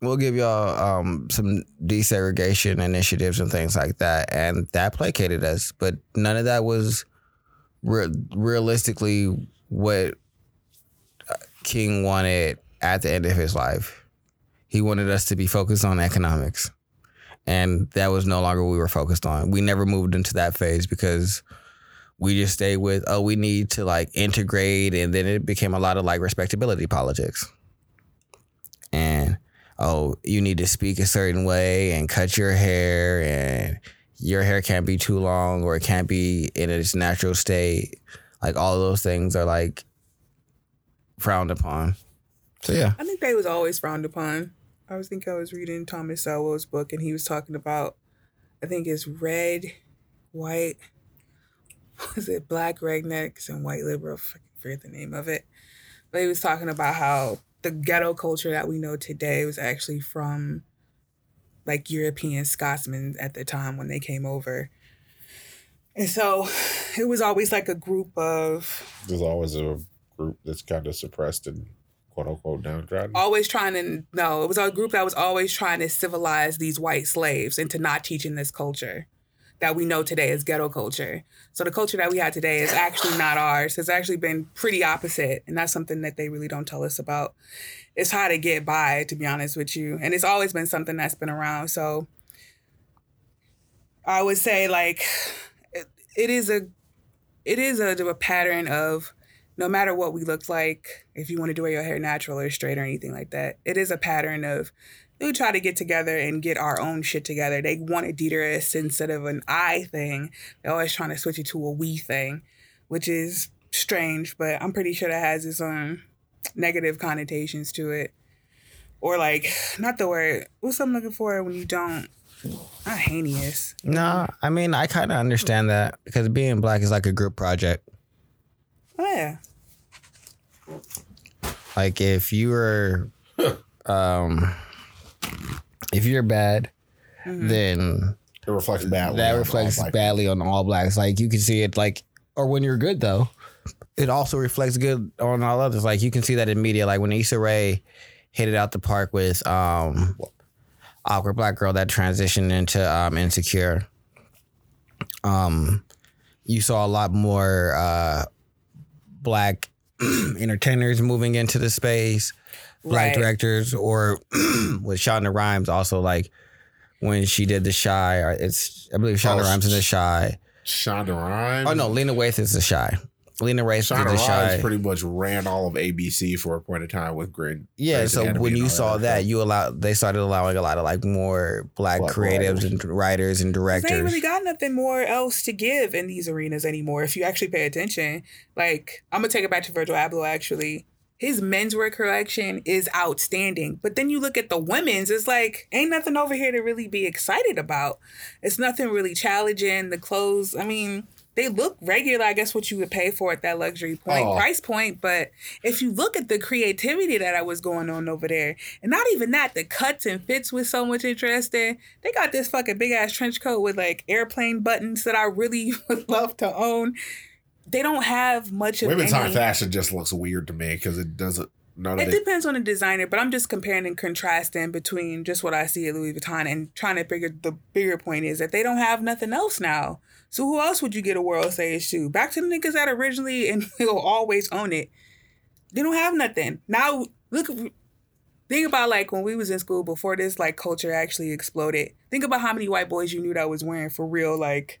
we'll give y'all um, some desegregation initiatives and things like that," and that placated us. But none of that was re- realistically what uh, King wanted at the end of his life. He wanted us to be focused on economics. And that was no longer what we were focused on. We never moved into that phase because we just stayed with, oh, we need to like integrate. And then it became a lot of like respectability politics. And, oh, you need to speak a certain way and cut your hair and your hair can't be too long or it can't be in its natural state. Like all of those things are like frowned upon. So yeah. I think they was always frowned upon. I was thinking I was reading Thomas Sowell's book and he was talking about I think it's red, white, was it black rednecks and white liberal? I forget the name of it. But he was talking about how the ghetto culture that we know today was actually from like European Scotsmen at the time when they came over. And so it was always like a group of There's always a group that's kind of suppressed and quote unquote downtrodden. always trying to no, it was a group that was always trying to civilize these white slaves into not teaching this culture that we know today as ghetto culture. So the culture that we have today is actually not ours. It's actually been pretty opposite, and that's something that they really don't tell us about. It's how to get by, to be honest with you, and it's always been something that's been around. So I would say like it, it is a it is a, a pattern of no matter what we look like, if you want to do your hair natural or straight or anything like that, it is a pattern of we try to get together and get our own shit together. They want a Dieterist instead of an I thing. They're always trying to switch it to a we thing, which is strange, but I'm pretty sure that has its own negative connotations to it. Or like, not the word, what's I'm looking for when you don't, not heinous. No, I mean I kind of understand that because being black is like a group project. Oh, yeah. Like if you were, um, if you're bad, Mhm. then It reflects badly. that on all reflects black badly on all blacks. Like you can see it like, or when you're good though, it also reflects good on all others. Like you can see that in media. Like when Issa Rae hit it out the park with um, awkward black girl that transitioned into um, insecure. Um, you saw a lot more uh, black entertainers moving into the space black Right. directors or with Shonda Rhimes also like when she did the Chi it's I believe Shonda Oh, Rhimes in the sh- Chi. Shonda Rhimes. Oh no, Lena Waithe is the Chi. Lena Waithe is Shonda the Rhimes Chi. pretty much ran all of ABC for a point of time with Grid. yeah, Grey's so when you saw other that, you allowed they started allowing a lot of like more black, Black creatives writers. and writers and directors. They ain't really got nothing more else to give in these arenas anymore. If you actually pay attention, like I'm gonna take it back to Virgil Abloh. Actually, his menswear collection is outstanding. But then you look at the women's, it's like ain't nothing over here to really be excited about. It's nothing really challenging. The clothes, I mean, they look regular. I guess what you would pay for at that luxury point Oh. price point. But if you look at the creativity that I was going on over there, and not even that, the cuts and fits was so much interesting. They got this fucking big ass trench coat with like airplane buttons that I really would love to own. They don't have much of a Women's high fashion just looks weird to me because it doesn't. None It it. depends on the designer, but I'm just comparing and contrasting between just what I see at Louis Vuitton and trying to figure the bigger point is that they don't have nothing else now. So who else would you get a world stage to? Back to the niggas that originally and will always own it. They don't have nothing. Now look think about like when we was in school before this like culture actually exploded. Think about how many white boys you knew that was wearing for real like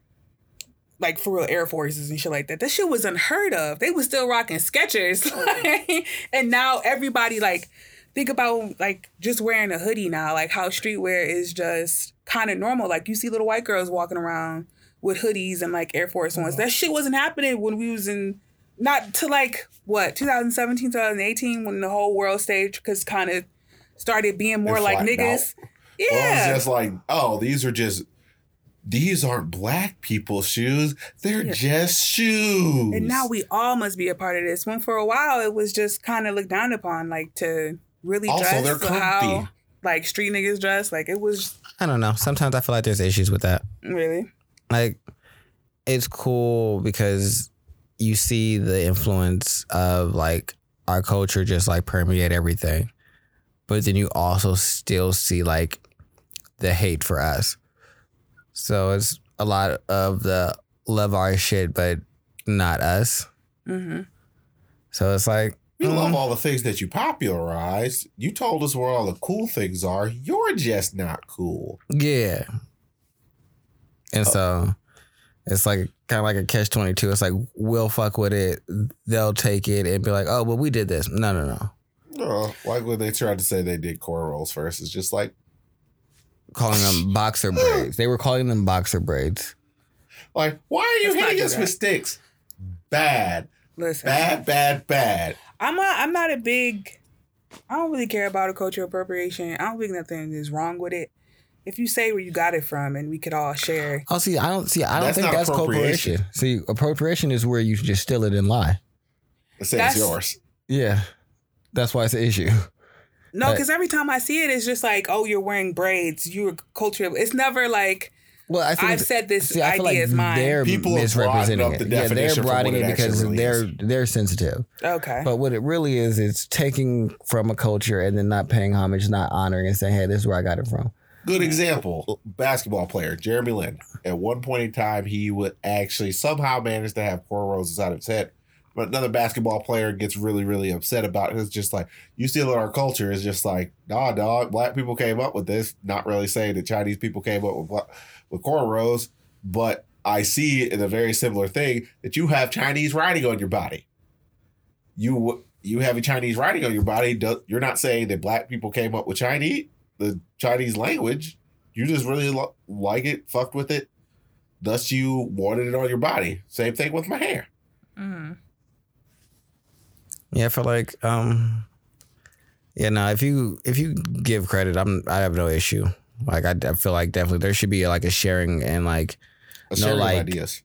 like for real Air Forces and shit like that. That shit was unheard of. They was still rocking Skechers, like, and now everybody like think about like just wearing a hoodie now. Like how streetwear is just kind of normal. Like you see little white girls walking around with hoodies and like Air Force ones. Uh-huh. That shit wasn't happening when we was in not to like what 2017 2018 when the whole world stage because kind of started being more like niggas. Well, Yeah. it's just like, oh, these are just. These aren't black people's shoes. They're Yeah. just shoes. And now we all must be a part of this. When for a while it was just kind of looked down upon, like to really Also, dress they're comfy. how like street niggas dress. Like it was I don't know. Sometimes I feel like there's issues with that. really like it's cool because you see the influence of like our culture just like permeate everything but then you also still see like the hate for us so it's a lot of the love our shit but not us. Hmm so it's like We love mm, all the things that you popularized. You told us where all the cool things are. You're just not cool. yeah. And so it's like kind of like a catch 22 it's like we'll fuck with it. They'll take it and be like oh well we did this. No no no. No, like when they tried to say they did cornrows first, it's just like calling them boxer braids. They were calling them boxer braids. Like, why are you Let's hitting us with sticks? Bad, Listen, bad, bad, bad. I'm not. I'm not a big. I don't really care about a cultural appropriation. I don't think nothing is wrong with it. If you say where you got it from, and we could all share. Oh, see, I don't see. I don't That's think that's appropriation. appropriation. See, appropriation is where you just steal it and lie. Let's say That's- it's yours. Yeah, that's why it's an issue. No, because every time I see it, it's just like, oh, you're wearing braids. You're cultural. It's never like Well, I think I've said this See, I feel idea like is mine. they're People have misrepresenting broadened up it. the yeah, they're broadening it it because really they're is. they're sensitive. okay. But what it really is, it's taking from a culture and then not paying homage, not honoring, and saying, "Hey, this is where I got it from." Good example, basketball player Jeremy Lin. At one point in time, he would actually somehow manage to have cornrows inside of his head. But another basketball player gets really, really upset about it. It's just like, you steal our culture. is just like, nah, dog, black people came up with this. Not really saying that Chinese people came up with, with cornrows, but I see in a very similar thing that you have Chinese writing on your body. You you have a Chinese writing on your body. You're not saying that black people came up with Chinese the Chinese language. You just really lo- like it, fucked with it. Thus, you wanted it on your body. Same thing with my hair. Mhm. Yeah, I feel like, um, yeah, no. If you if you give credit, I'm I have no issue. Like I, I feel like definitely there should be like a sharing and like A No, like- ideas.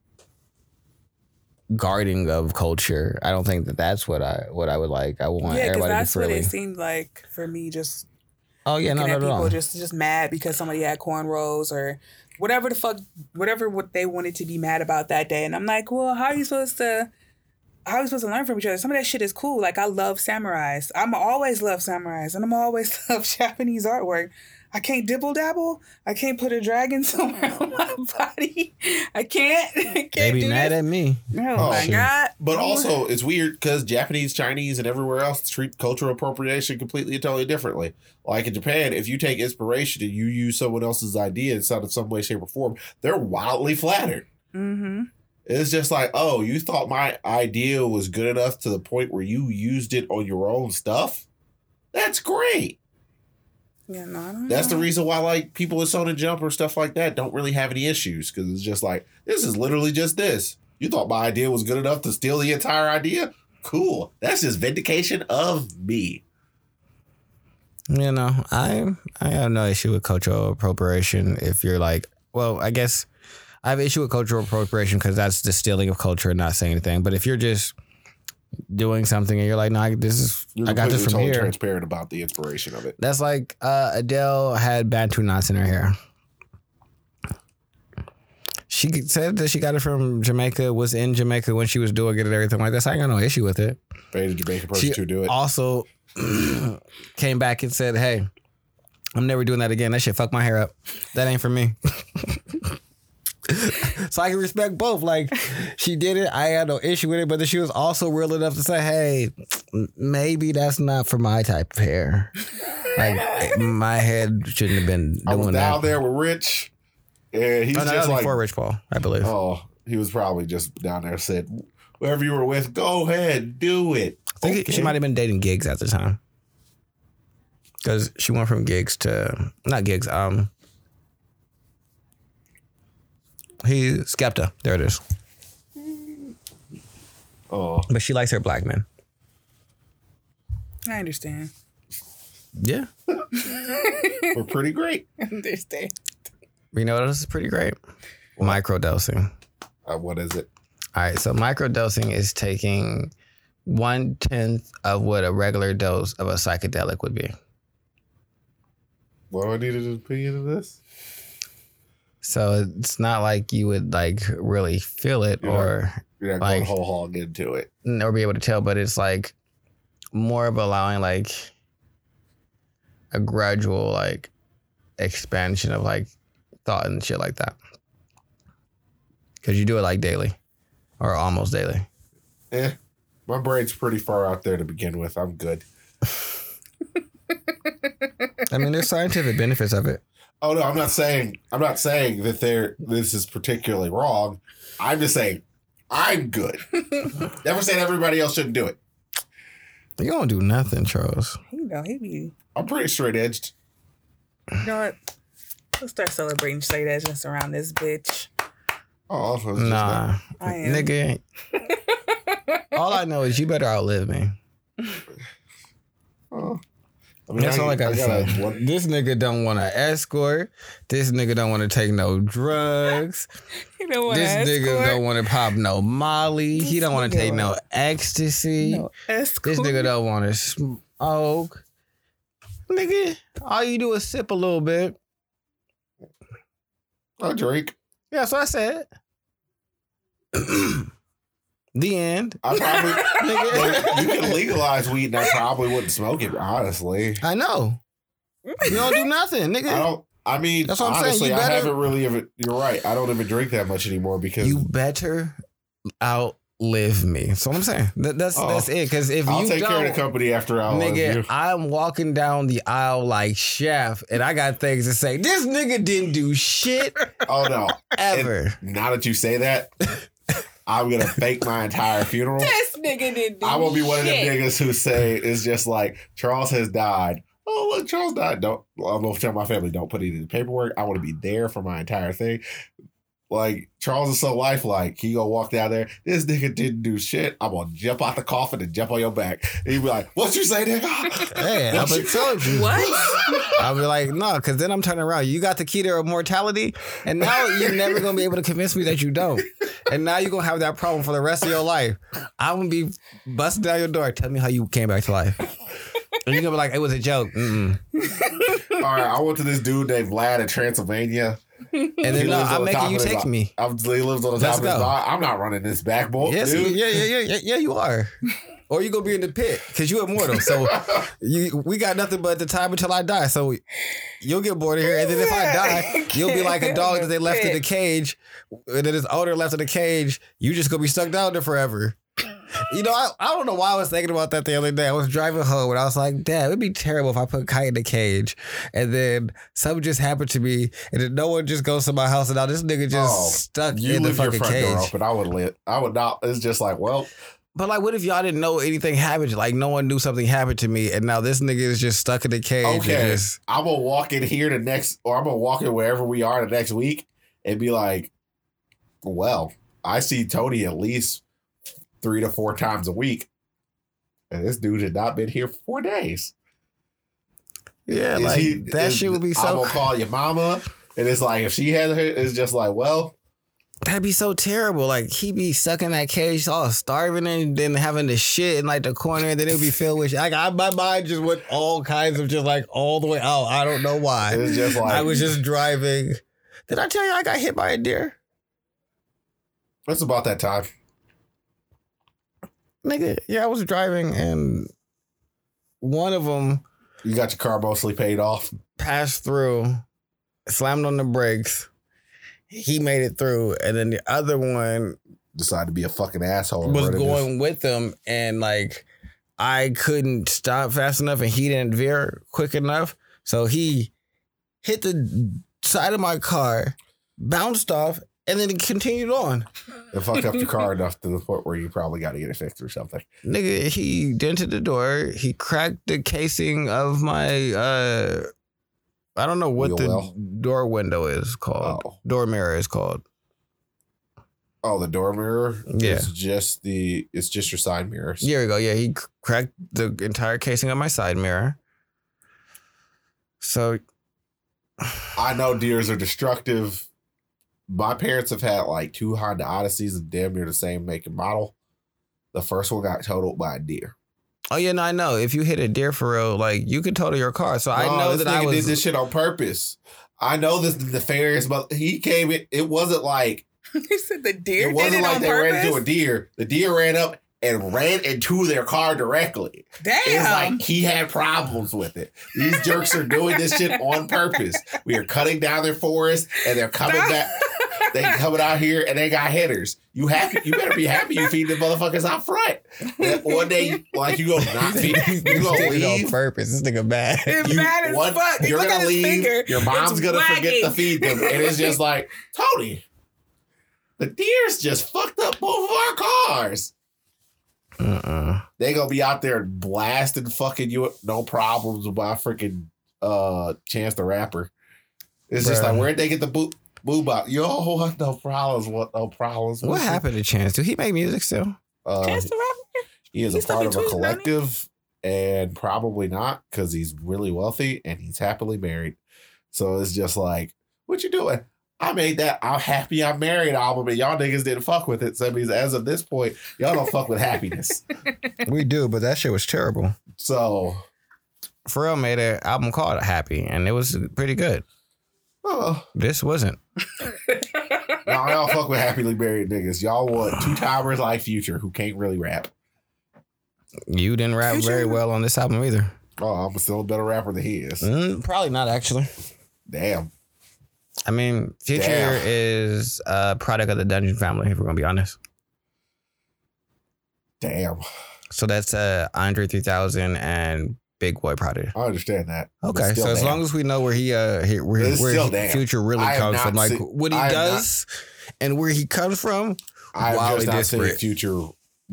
guarding of culture. I don't think that that's what I what I would like. I want Yeah, because everybody to that's what it seemed like for me. Just Oh yeah, no, no, at no, people just just mad because somebody had cornrows or whatever the fuck, whatever what they wanted to be mad about that day. And I'm like, well, how are you supposed to? How are you supposed to learn from each other? Some of that shit is cool. Like I love samurais. I'm always love samurais, and I'm always love Japanese artwork. I can't dibble dabble. I can't put a dragon somewhere on my body. I can't. I can't They be do mad this. at me. Oh, Oh, my shit. god! But also, it's weird because Japanese, Chinese, and everywhere else treat cultural appropriation completely and totally differently. Like in Japan, if you take inspiration and you use someone else's idea inside of some way, shape, or form, they're wildly flattered. Mhm. It's just like, oh, you thought my idea was good enough to the point where you used it on your own stuff? That's great. Yeah, no, I don't That's the reason why like people with Shonen Jump or stuff like that don't really have any issues because it's just like this is literally just this. You thought my idea was good enough to steal the entire idea? Cool. That's just vindication of me. You know, I I have no issue with cultural appropriation. If you're like, well, I guess I have issue with cultural appropriation because that's the stealing of culture and not saying anything. But if you're just doing something and you're like, no, I, this is You're I got this from totally here. transparent about the inspiration of it. That's like uh, Adele had Bantu knots in her hair. She said that she got it from Jamaica, was in Jamaica when she was doing it and everything like that. So I got no issue with it. Paid a Jamaican She to do it. also came back and said, "Hey, I'm never doing that again. That shit fuck my hair up. That ain't for me." so I can respect both. Like she did it, I had no issue with it, but then she was also real enough to say, "Hey, maybe that's not for my type of hair. Like my head shouldn't have been I was down that." there with Rich, and he's Oh, no, just was like, before Rich Paul, I believe. oh, he was probably just down there said, whoever you were with, go ahead, do it. I think she might have been dating Giggs at the time. Because she went from Giggs to not Giggs, um he Skepta. There it is. Oh, But she likes her black men. I understand. Yeah. we're pretty great. I understand. You know what else is pretty great? Microdosing. Uh, what is it? All right, so microdosing is taking one tenth of what a regular dose of a psychedelic would be. What do I need an opinion of this? So it's not like you would like really feel it Yeah. or You're not Like- whole hog into it. or be able to tell, but it's like more of allowing like a gradual like expansion of like thought and shit like that. Cause you do it like daily or almost daily. Eh, my brain's pretty far out there to begin with. I'm good. I mean, there's scientific benefits of it. Oh no, I'm not saying I'm not saying that there this is particularly wrong. I'm just saying I'm good. Never saying everybody else shouldn't do it. You don't do nothing, Charles. You know, he be. I'm pretty straight edged. You know what? Let's start celebrating straight edgeness around this bitch. Oh, so it's just Nah, I nigga. all I know is you better outlive me. oh. I mean, That's all I gotta gotta- say. what- This nigga don't want to escort. This nigga don't want to take no drugs. You know what? this nigga escort? don't want to pop no Molly. he don't want to take no ecstasy. No escort. This nigga don't want to smoke. Nigga, all you do is sip a little bit. I drink. Yeah, that's what I said. the end. I probably Nigga. you can legalize weed and I probably wouldn't smoke it, honestly. I know. You don't do nothing, nigga. I don't I mean That's what I'm saying. honestly, You I haven't really even you're right. I don't even drink that much anymore because you better outlive me. So what I'm saying that, that's Oh. that's it. Because if I'll you take care of the company after I'll nigga, you. I'm walking down the aisle like chef, and I got things to say. This nigga didn't do shit Oh no. ever. Now that you say that, I'm gonna fake my entire funeral. This nigga didn't I will be one of the niggas who say it's just like Charles has died. Oh look, Charles died. Don't I'm gonna tell my family don't put it in the paperwork. I want to be there for my entire thing. Like Charles is so lifelike. He gonna walk down there. This nigga didn't do shit. I'm gonna jump out the coffin and jump on your back. And he be like, "What you say, nigga?" Hey, I What been you- told you. What? I'll be like, no, because then I'm turning around. You got the key to immortality, and now you're never gonna be able to convince me that you don't. And now you're gonna have that problem for the rest of your life. I'm gonna be busting down your door. Tell me how you came back to life. And you're gonna be like, it was a joke. Mm-mm. All right, I went to this dude named Vlad in Transylvania. And then uh, no, I'm making you take me. I'm, he lives on the Let's top of his go. I'm not running this back bolt, Yes, dude. yeah, yeah, yeah, yeah, yeah, you are. Or you gonna be in the pit because you're immortal. So you, we got nothing but the time until I die. So you'll get bored of here, and then if I die, you'll be like a dog that they left in the cage, and then his owner left in the cage. You just gonna be stuck down there forever. You know, I, I don't know why I was thinking about that the other day. I was driving home and I was like, Dad, it'd be terrible if I put Kite in the cage and then something just happened to me and then no one just goes to my house and now this nigga just Oh, stuck You in the leave your fucking front cage. door open. I would lit. I would not. It's just like, well, But like, what if y'all didn't know anything happened? Like, no one knew something happened to me, and now this nigga is just stuck in the cage. Okay. just- I'm gonna walk in here the next, or I'm gonna walk in wherever we are the next week, and be like, "Well, I see Tony at least three to four times a week, and this dude had not been here for four days." yeah, Is like he- that is- shit would be so. I'm gonna call your mama, and it's like if she had her, it's just like, well, That'd be so terrible. Like he'd be stuck in that cage, all starving, and then having the shit in like the corner, and then it'd be filled with. Shit. Like I, my mind just went all kinds of just like all the way out. I don't know why. it's just like I was just driving. Did I tell you I got hit by a deer? That's about that time. Nigga, yeah, I was driving, and one of them You got your car mostly paid off. passed through, slammed on the brakes. He made it through, and then the other one Decided to be a fucking asshole. was going with him, and like I couldn't stop fast enough, and he didn't veer quick enough, so he hit the side of my car, bounced off, and then it continued on. It fucked up your car enough to the point where you probably got to get it fixed or something. Nigga, he dented the door. He cracked the casing of my uh I don't know what Wheel the well? door window is called. Oh, Door mirror is called. oh, the door mirror. Yeah. It's just the. It's just your side mirrors. Here we go. Yeah, he cracked the entire casing of my side mirror. So I know deers are destructive. My parents have had like two Honda Odysseys of damn near the same make and model. The first one got totaled by a deer. Oh yeah, no, I know. If you hit a deer for real, like you could total your car. So I know this that I was did this shit on purpose. I know this is nefarious, but he came. It, it wasn't like he said the deer it wasn't it like on they ran into a deer. The deer ran up and ran into their car directly. Damn. It's like he had problems with it. These jerks are doing this shit on purpose. We are cutting down their forest and they're coming back. They coming out here and they got hitters. You happy? You better be happy you feed the motherfuckers out front. That One day, like you gonna not feed, you He gonna did it on purpose. This nigga bad. It's You, bad as one- fuck. you're Look at gonna leave. finger. Your mom's It's gonna forget to feed them, and it's just like Tony. The deers just fucked up both of our cars. Uh-uh. They gonna be out there blasting fucking you, no problems with my freaking uh Chance the Rapper. It's just like where'd they get the boo boo bop? Yo, what no problems? What no problems? What happened to Chance? Do he make music still? Uh, Chance the Rapper? he is He's a part of a be tweeting, collective, and probably not because he's really wealthy and he's happily married. So it's just like, what you doing? I made that I'm happy I'm married album and y'all niggas didn't fuck with it. So that means as of this point, y'all don't fuck with happiness. We do, but that shit was terrible. So Pharrell made an album called Happy, and it was pretty good. Oh, This wasn't. y'all, y'all fuck with happily married niggas. Y'all want two timers like Future who can't really rap. You didn't rap Future- very well on this album either. Oh, I'm still a better rapper than he is. Mm, probably not actually. Damn. I mean, Future Damn. is a product of the Dungeon family. If we're gonna be honest, Damn. so that's uh Andre 3000 and Big Boi Prodigy. I understand that. Okay, so as damn. long as we know where he uh he, where, It's where he- damn. Future really I comes from, like what he I have not- does and where he comes from. I'm wildly just not disparate. Future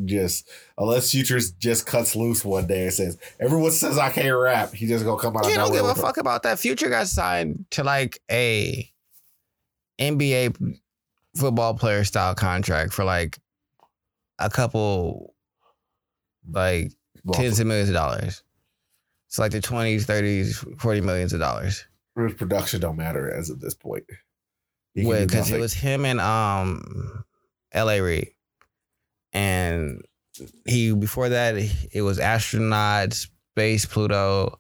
just unless Future just cuts loose one day and says everyone says I can't rap. He just gonna come out You don't give a fuck about that. Future got signed to like a NBA football player style contract for like a couple like Well, tens of millions of dollars. It's like the 20s, 30s, 40 millions of dollars. his production don't matter as of this point. Because it was him and um LA Reid. And he before that it was astronaut, space, Pluto,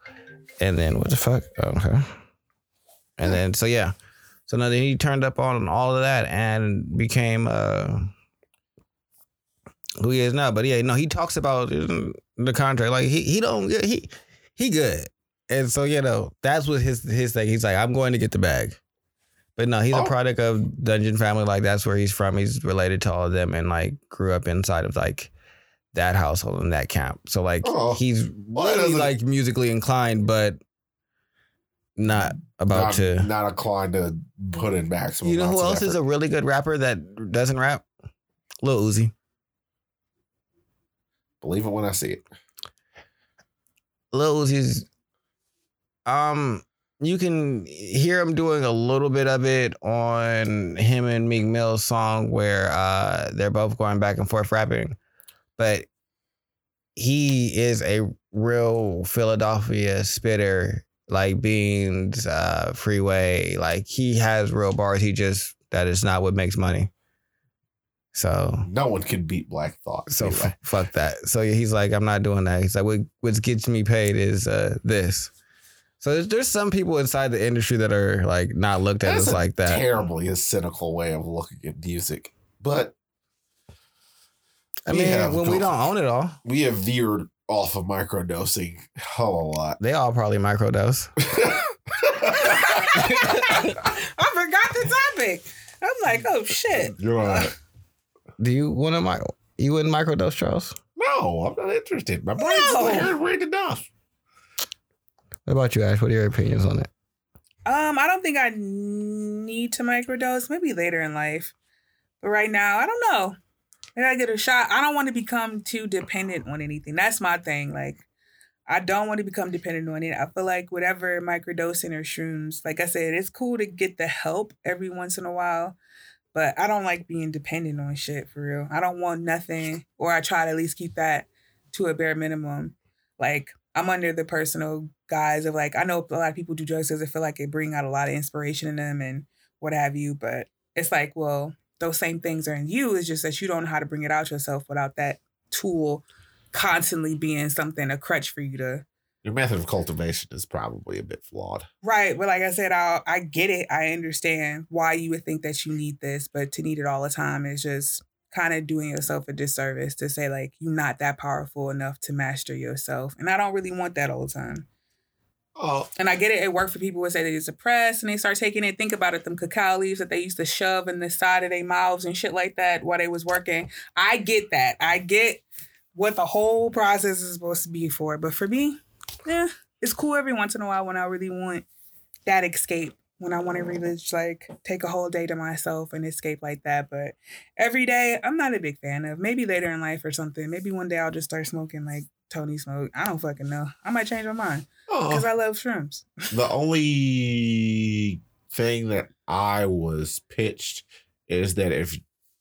and then what the fuck? Oh, okay. And then so yeah. So now then he turned up on all of that and became uh who he is now. But yeah, no, he talks about the contract. Like he he don't he he good. And so, you know, that's what his his thing. He's like, I'm going to get the bag. But no, he's Oh. a product of Dungeon family. Like that's where he's from. He's related to all of them and like grew up inside of like that household and that camp. So like Oh. he's Well, really like musically inclined, but not about not, to. not inclined to put in maximum. You know who else is a really good rapper that doesn't rap? Lil Uzi. Believe it when I see it. Lil Uzi's um you can hear him doing a little bit of it on him and Meek Mill's song where uh they're both going back and forth rapping. But he is a real Philadelphia spitter, like Beans, uh, Freeway. Like he has real bars. He just that is not what makes money. So No one can beat Black Thought. so anyway. f- fuck that. So he's like, I'm not doing that. He's like, what what gets me paid is uh, this. So there's, there's some people inside the industry that are like not looked at That's as a like that. terribly a cynical way of looking at music. But I we mean, have when we don't own it all, we have veered off of microdosing a whole lot. they all probably microdose. I forgot the topic. I'm like, oh shit. You're right. Do you want to mic? You wouldn't microdose, Charles? No, I'm not interested. My brain's No. not harebrained enough. What about you, Ash? What are your opinions on it? Um, I don't think I need to microdose. Maybe later in life, but right now, I don't know. Maybe I get a shot. I don't want to become too dependent on anything. That's my thing. Like, I don't want to become dependent on it. I feel like whatever microdosing or shrooms, like I said, it's cool to get the help every once in a while, but I don't like being dependent on shit for real. I don't want nothing, or I try to at least keep that to a bare minimum. Like I'm under the personal guise of like I know a lot of people do drugs because they feel like it bring out a lot of inspiration in them and what have you, but it's like, well, those same things are in you. It's just that you don't know how to bring it out yourself without that tool constantly being something a crutch for you to Your method of cultivation is probably a bit flawed. Right, but like I said, I I get it. I understand why you would think that you need this, but to need it all the time is just kind of doing yourself a disservice to say like you're not that powerful enough to master yourself. And I don't really want that all the time. Oh, And I get it. It worked for people who say they're depressed and they start taking it. Think about it, them cacao leaves that they used to shove in the side of their mouths and shit like that while they was working. I get that. I get what the whole process is supposed to be for. But for me, yeah, it's cool every once in a while when I really want that escape. When I want to really just like take a whole day to myself and escape like that. But every day, I'm not a big fan of. Maybe later in life or something. Maybe one day I'll just start smoking like Tony smoke. I don't fucking know. I might change my mind because oh. I love shrooms. the only thing that I was pitched is that if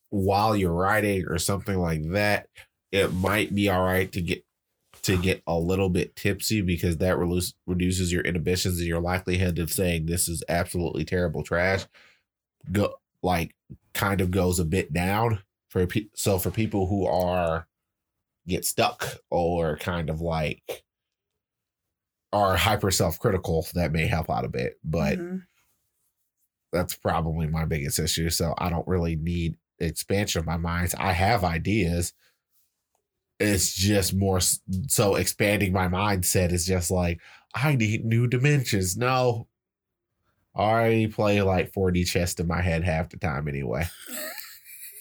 while you're riding or something like that, it might be all right to get to get a little bit tipsy because that reduce, reduces your inhibitions and your likelihood of saying this is absolutely terrible trash. Go like kind of goes a bit down for pe- so for people who are get stuck or kind of like are hyper self-critical that may help out a bit but Mhm. that's probably my biggest issue so i don't really need expansion of my minds. i have ideas it's just more so expanding my mindset is just like i need new dimensions. No. I play like 4d chess in my head half the time anyway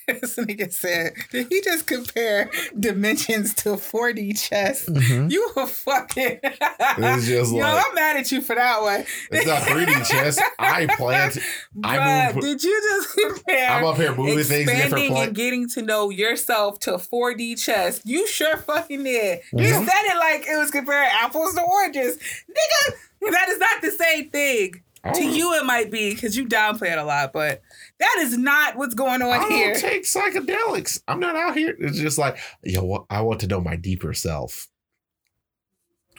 this nigga said, did he just compare dimensions to 4D chess? Mhm. You a fucking. It's just Yo, like- I'm mad at you for that one. it's not 3d chess i plan to I move- did you just compare i'm up here moving things in different places and getting to know yourself to 4D chess? You sure fucking did. You Mhm. said it like it was comparing apples to oranges. Nigga, that is not the same thing. Oh. To you, it might be because you downplay it a lot, but that is not what's going I on don't here. take psychedelics. I'm not out here. It's just like, yo, I want to know my deeper self.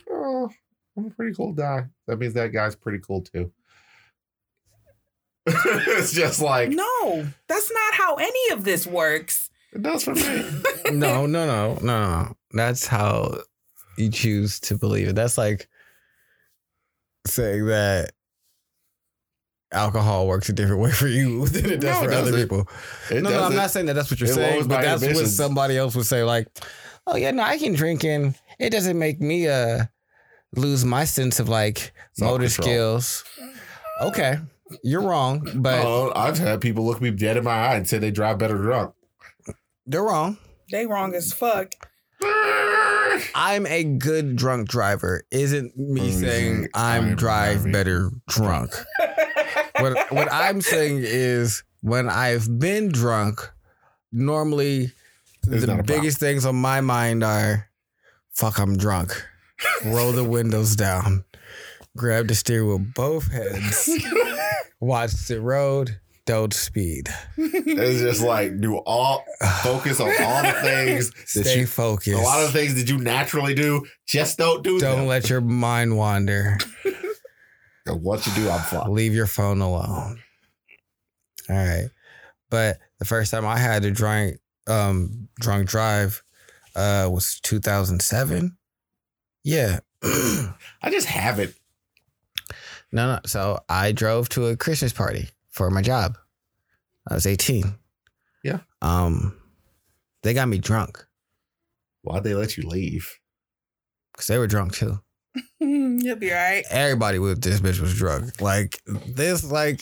Oh, I'm a pretty cool guy. That means that guy's pretty cool too. it's just like no, that's not how any of this works. it does for me. no, no, no, no, no. That's how you choose to believe it. That's like saying that alcohol works a different way for you than it does No, it for other people. It no, no, I'm doesn't. saying that that's what you're It saying, but my that's what somebody else would say. Like, oh yeah, no, I can drink and it doesn't make me uh lose my sense of like motor Self-control. skills. Okay, you're wrong, but Oh, I've had people look me dead in my eye and say they drive better drunk. they're wrong. They wrong as fuck. I'm a good drunk driver. Isn't me Mhm. saying I'm, I'm drive driving. better drunk. What what I'm saying is when I've been drunk, normally the biggest things on my mind are fuck I'm drunk. Roll the windows down. Grab the steering with both hands. Watch the road. Don't speed. It's just like do all focus on all the things that Stay you focused. a lot of things that you naturally do. Just don't do Don't them. let your mind wander. 'Cause to do, I'm fine. Leave your phone alone. All right. But the first time I had a drunk um drunk drive uh was 2007. Yeah. I just haven't. no. No. So I drove to a Christmas party for my job. I was 18. Yeah. Um they got me drunk Why'd they let you leave? because they were drunk too. You'll be all right. everybody with this bitch was drunk. Like this, like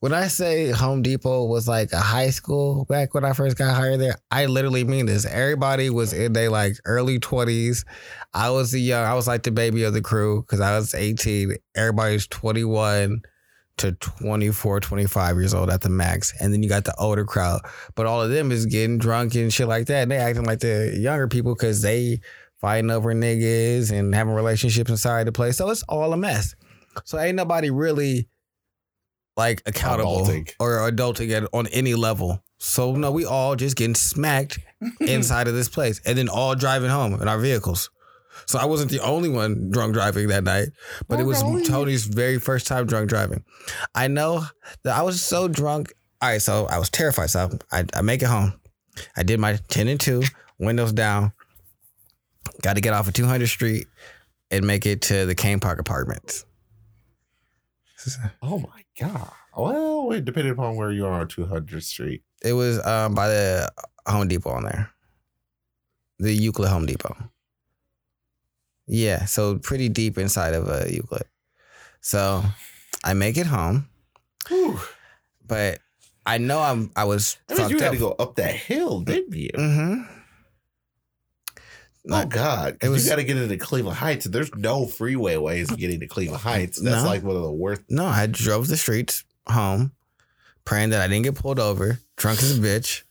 when I say Home Depot was like a high school back when I first got hired there, I literally mean this. Everybody was in their like early twenties. I was the young. I was like the baby of the crew because I was eighteen. Everybody's twenty one. To 24, 25 years old at the max. And then you got the older crowd. But all of them is getting drunk and shit like that. And they acting like the younger people because they fighting over niggas and having relationships inside the place. So it's all a mess. So ain't nobody really like accountable Adulting. or adulting at, on any level. So no, we all just getting smacked inside of this place and then all driving home in our vehicles. So I wasn't the only one drunk driving that night, but it was really? Tony's very first time drunk driving. I know that I was so drunk. All right, so I was terrified. So I, I make it home. I did my 10 and 2, windows down. Got to get off of 200 Street and make it to the Kane Park Apartments. Oh my god. Well, it depended upon where you are on 200th Street. It was um, by the Home Depot on there, the Euclid Home Depot. Yeah, so pretty deep inside of uh, Euclid. So I make it home, Whew. but I know I'm. I was means fucked you had up. to go up that hill, didn't you? Mm-hmm. Oh God! It was- you got to get into Cleveland Heights, and there's no freeway ways of getting to Cleveland Heights. That's No. like one of the worst. No, I drove the streets home, praying that I didn't get pulled over, drunk as a bitch.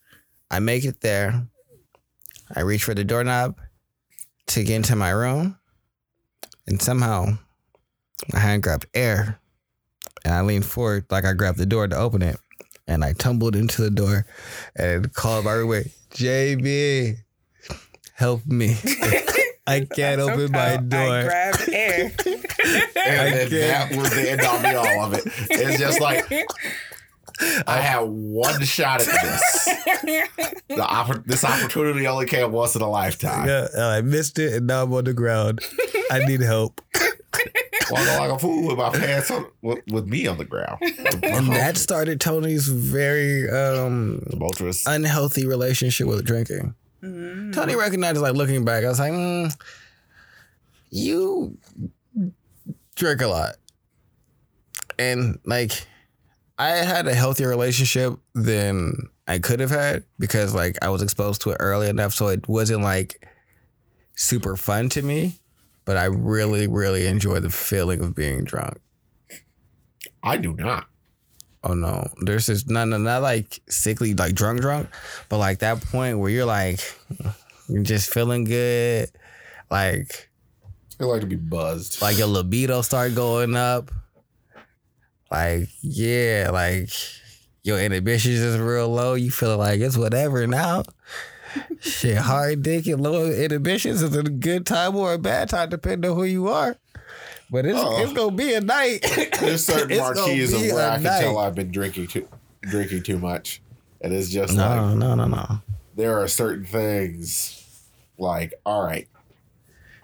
I make it there. I reach for the doorknob to get into my room, and somehow my hand grabbed air, And I leaned forward, like I grabbed the door to open it. And I tumbled into the door and called my roommate, JB, help me. I can't So open my door. I grabbed air. And then can't. that was the end all be all of it. It's just like I had one shot at this. The oppor- this opportunity only came once in a lifetime. Yeah, I missed it, and now I'm on the ground. I need help. Walking like a fool with my pants on, with, with me on the ground. And that started Tony's very um, tumultuous. unhealthy relationship with drinking. Mhm. Tony recognized, like looking back, I was like, mm, you drink a lot. And like, I had a healthier relationship than I could have had because like I was exposed to it early enough. So it wasn't like super fun to me, but I really, really enjoy the feeling of being drunk. I do not. Oh no, there's this not not, not like sickly like drunk drunk, but like that point where you're like you're just feeling good, like I like to be buzzed. like your libido start going up, like yeah, like your inhibitions is real low. You feel like it's whatever now. Shit, hard dick and low inhibitions is a good time or a bad time depending on who you are. But it's Uh-oh. it's gonna be a night. There's certain It's gonna marquees of where a I can night. tell I've been drinking too drinking too much. And it's just like No, no, no, no. there are certain things like, all right,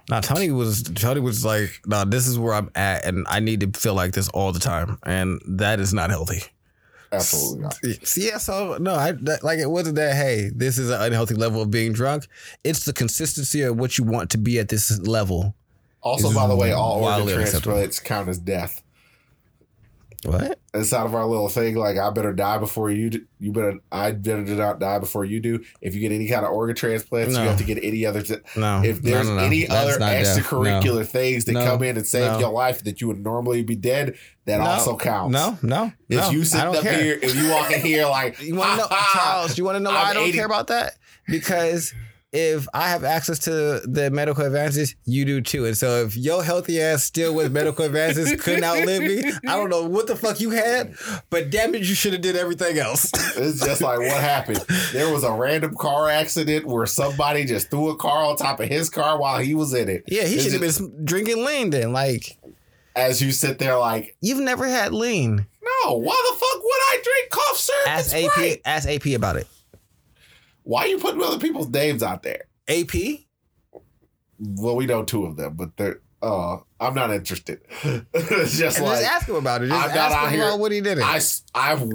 Now Tony was Tony was like, no, this is where I'm at, and I need to feel like this all the time, and that is not healthy. absolutely not. Yeah, so no, I that, like it wasn't that. Hey, this is an unhealthy level of being drunk. It's the consistency of what you want to be at this level. Also, Is by the way, all organ transplants count as death. What? Inside of our little thing, like I better die before you. Do, you better. I better do not die before you do. If you get any kind of organ transplants, No. you have to get any other. t- No. if there's no, no, any That's other not extracurricular things that come in and save your life that you would normally be dead, that also counts. No, no, If you sit up care. here, if you walk in here like, You want to know, "Ha, ha, Charles? You want to know why I'm I don't 80 care about that? Because if I have access to the medical advances, you do too. And so if your healthy ass still with medical advances couldn't outlive me, I don't know what the fuck you had, but damn it, you should have did everything else. It's just like what happened. There was a random car accident where somebody just threw a car on top of his car while he was in it. yeah, he should have been drinking lean then. Like As you sit there, like, you've never had lean. no, why the fuck would I drink cough syrup? Ask AP. Ask AP about it. Why are you putting other people's names out there? AP. Well, we know two of them, but they're. Uh, I'm not interested. it's just And like just ask him about it. Just I'm not out him here- about what he did. It. I, have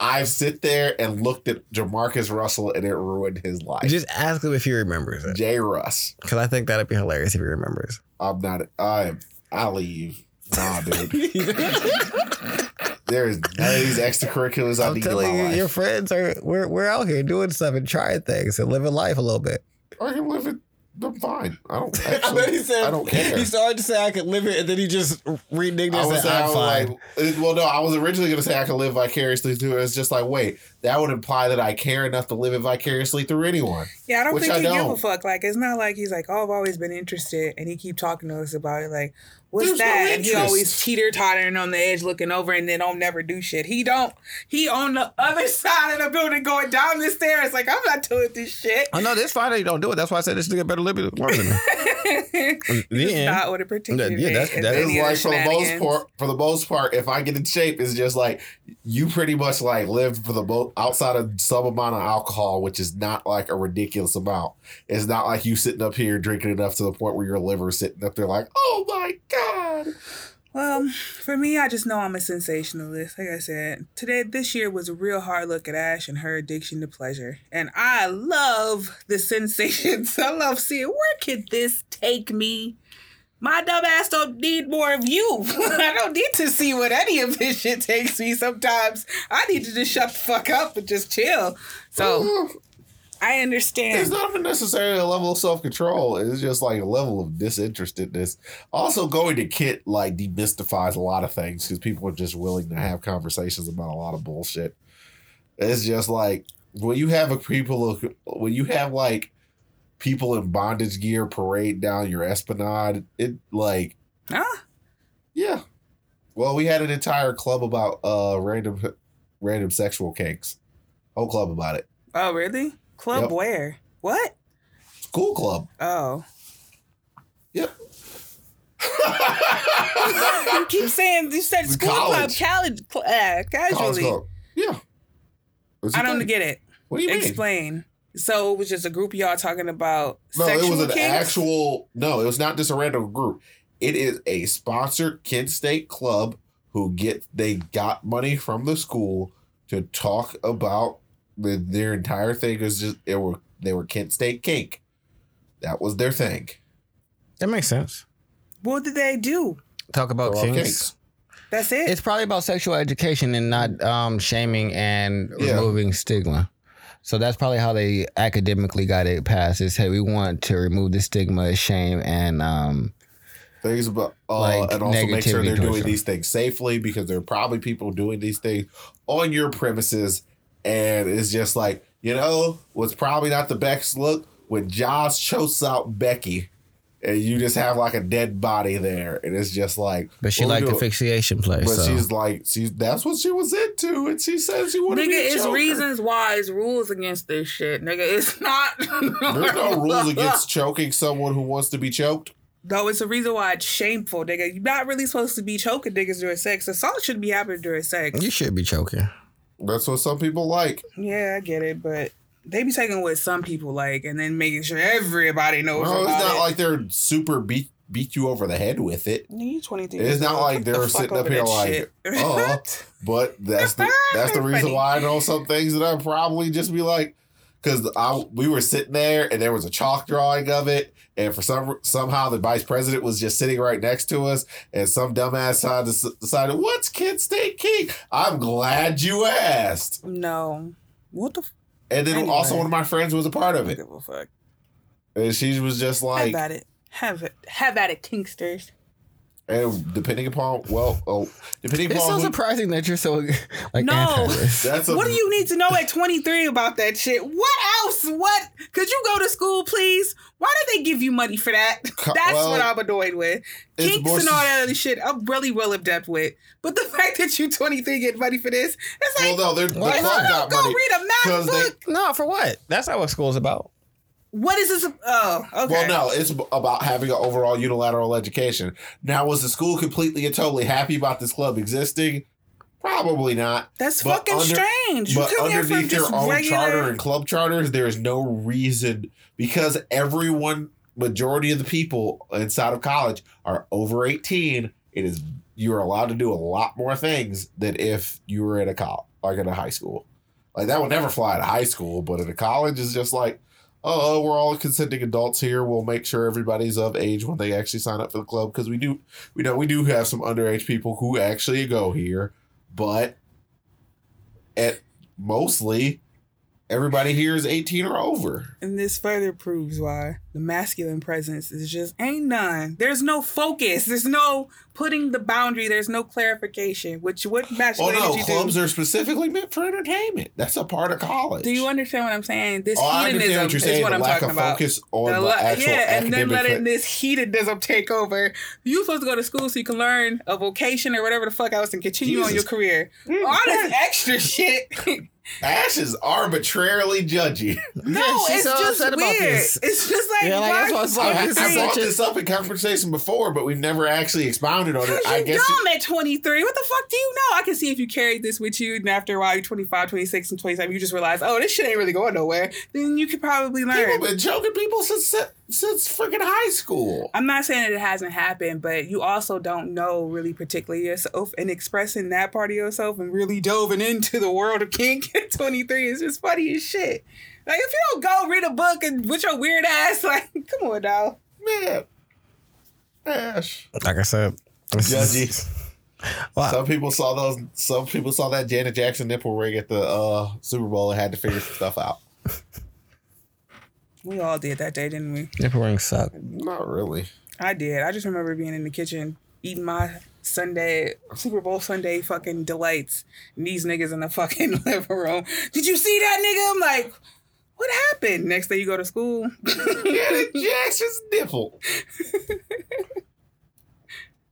I've sit there and looked at JaMarcus Russell and it ruined his life. just ask him if he remembers it, Jay Russ. because I think that'd be hilarious if he remembers. I'm not. I I leave. Nah, dude. There's none of these extracurriculars I I'm need in telling my you, life. your friends are we're we're out here doing stuff and trying things and living life a little bit. I can live it. I'm fine. I don't. And then Actually, he said, I don't care. He started to say I could live it, and then he just reneged I and was said, I'm was fine. like, uh, well, no, I was originally going to say I could live vicariously through. it. It's just like, wait, that would imply that I care enough to live it vicariously through anyone. Yeah, I don't Which think I he give a don't. fuck. Like, it's not like he's like, oh, I've always been interested, and he keep talking to us about it. Like, what's There's no that? and he always teeter tottering on the edge, looking over, and then don't never do shit. He don't. He on the other side of the building, going down the stairs. Like, I'm not doing this shit. I know that's fine that you don't do it. That's why I said this nigga better live it longer than me. It's Yeah. not what a particular. Yeah, that's- day- that It's any of the like for the most part, for the most part, if I get in shape, it's just like you pretty much like live for the most outside of some amount of alcohol, which is not like a ridiculous amount. It's not like you sitting up here drinking enough to the point where your liver's sitting up there like, oh my god. Well, for me, I just know I'm a sensationalist. Like I said, today, this year was a real hard look at Ash and her addiction to pleasure. And I love the sensations. I love seeing where could this take me? My dumb ass don't need more of you. I don't need to see what any of this shit takes me sometimes. I need to just shut the fuck up and just chill. So I understand. It's not even necessarily a level of self control. It's just like a level of disinterestedness. Also, going to Kent like demystifies a lot of things because people are just willing to have conversations about a lot of bullshit. It's just like when you have a people when you have like people in bondage gear parade down your esplanade. It like Huh? yeah, Well, we had an entire club about uh random random sexual kinks. Whole club about it. Oh, really? Club Yep. where? What? School club. Oh. Yep. you keep saying you said school college. club, college, uh, College casually. club. Yeah. I don't thing? get it. What do you mean? Explain. So it was just a group of y'all talking about No, it was an kinks? actual. No, it was not just a random group. It is a sponsored Kent State club who get they got money from the school to talk about the, their entire thing was just they were they were Kent State kink. That was their thing. That makes sense. What did they do? Talk about They're kinks. kinks. That's it. It's probably about sexual education and not um, shaming and Yeah. removing stigma. So that's probably how they academically got it passed. Is hey, we want to remove the stigma, shame, and um, Things about uh, Like and also make sure they're doing them. these things safely because there are probably people doing these things on your premises, and it's just like you know what's probably not the best look when Josh chokes out Becky, and you just have like a dead body there, and it's just like. but she what we liked the doing? fixation play. But so. she's like, she's that's what she was into, and she says she wanted Nigga, to be a it's choker. reasons why it's rules against this shit. Nigga, it's not. There's no rules against choking someone who wants to be choked. No, it's a reason why it's shameful, nigga. You're not really supposed to be choking niggas during sex. Assault shouldn't be happening during sex. you should be choking. That's what some people like. Yeah, I get it, but they be taking what some people like and then making sure everybody knows about it's not it. like they're super beat beat you over the head with it. You 23 It's not like Get they the sitting up here like, oh, but that's the that's the reason why I know some things that I probably just be like, because I we were sitting there and there was a chalk drawing of it, and for some somehow the vice president was just sitting right next to us, and some dumbass decided decided what's Kent State Kink. I'm glad you asked, No. What the f- and then Anyway. also one of my friends was a part of it, give a fuck. and she was just like, have at it. Have it. Have at it, Kinksters. And depending upon well, oh, depending upon It's so who, surprising that you're so like No. that's a What do you need to know at 23 about that shit? What else? What? Could you go to school, please? Why did they give you money for that? That's well, what I'm annoyed with. it's Kinks more and all that other shit, I'm really well adept with. But the fact that you 23 get money for this, it's like, Well, no, they're, the club got go money. read a math 'cause they- book. No, for what? That's not what school's about. What is this? Oh, okay. Well, no, it's about having an overall unilateral education. Now, was the school completely and totally happy about this club existing? Probably not. That's but fucking under- strange. You But underneath their own regular. charter and club charters, there is no reason because everyone, majority of the people inside of college are over eighteen. It is you're allowed to do a lot more things than if you were at a college, like in a high school. Like that would never fly at a high school, but at a college is just like, oh, we're all consenting adults here. We'll make sure everybody's of age when they actually sign up for the club because we do, we know we do have some underage people who actually go here, but at mostly everybody here is 18 or over. And this further proves why the masculine presence is just ain't none. There's no focus. There's no putting the boundary. There's no clarification. Which what masculine Oh no, energy clubs do? are specifically meant for entertainment. That's a part of college. Do you understand what I'm saying? This Oh, hedonism what you're is what I'm talking about. focus on The the, actual yeah, and then letting this hedonism take over. You supposed to go to school so you can learn a vocation or whatever the fuck else and continue on your career. All this extra shit. Ash is arbitrarily judgy. no, Yeah, she's it's so just upset weird. about this. It's just like, Yeah, like, why that's what I was like, I, this I brought this up in conversation before, but we've never actually expounded on it. I you guess dumb at 23. What the fuck do you know? I can see if you carried this with you and after a while you're 25, 26, and 27, you just realize, oh, this shit ain't really going nowhere. Then you could probably learn. people learn. been choking people since since freaking high school. I'm not saying that it hasn't happened, but you also don't know really particularly yourself and expressing that part of yourself and really delving into the world of kink at 23 is just funny as shit. Like if you don't go read a book and with your weird ass, like, come on now. Man, Ash. Like I said, this Judgy. Wow. Some people saw those. Some people saw that Janet Jackson nipple ring at the uh, Super Bowl and had to figure some stuff out. We all did that day, didn't we? Nipple rings suck. Not really. I did. I just remember being in the kitchen eating my Sunday Super Bowl Sunday fucking delights. And these niggas in the fucking living room. Did you see that nigga? I'm like, what happened? Next day you go to school. Janet Jackson's nipple.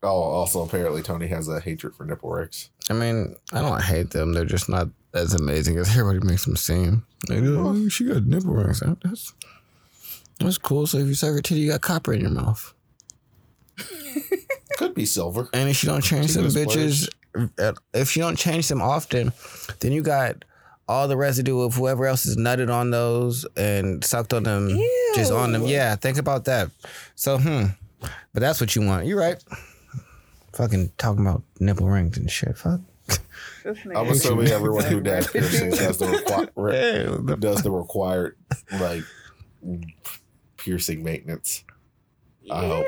Oh, also apparently Tony has a hatred for nipple rings. I mean, I don't hate them. They're just not as amazing as everybody makes them seem. Like, oh, she got nipple rings. That's, that's cool. So if you suck her titty, you got copper in your mouth. Could be silver. And if you don't change She them bitches, uh, if you don't change them often, then you got all the residue of whoever else has nutted on those and sucked on them, just on them. Yeah, think about that. So, hmm. But that's what you want. You're right. Fucking talking about nipple rings and shit. Fuck. This nigga I'm assuming everyone who does piercings has the requi- does the required like piercing maintenance. I hope.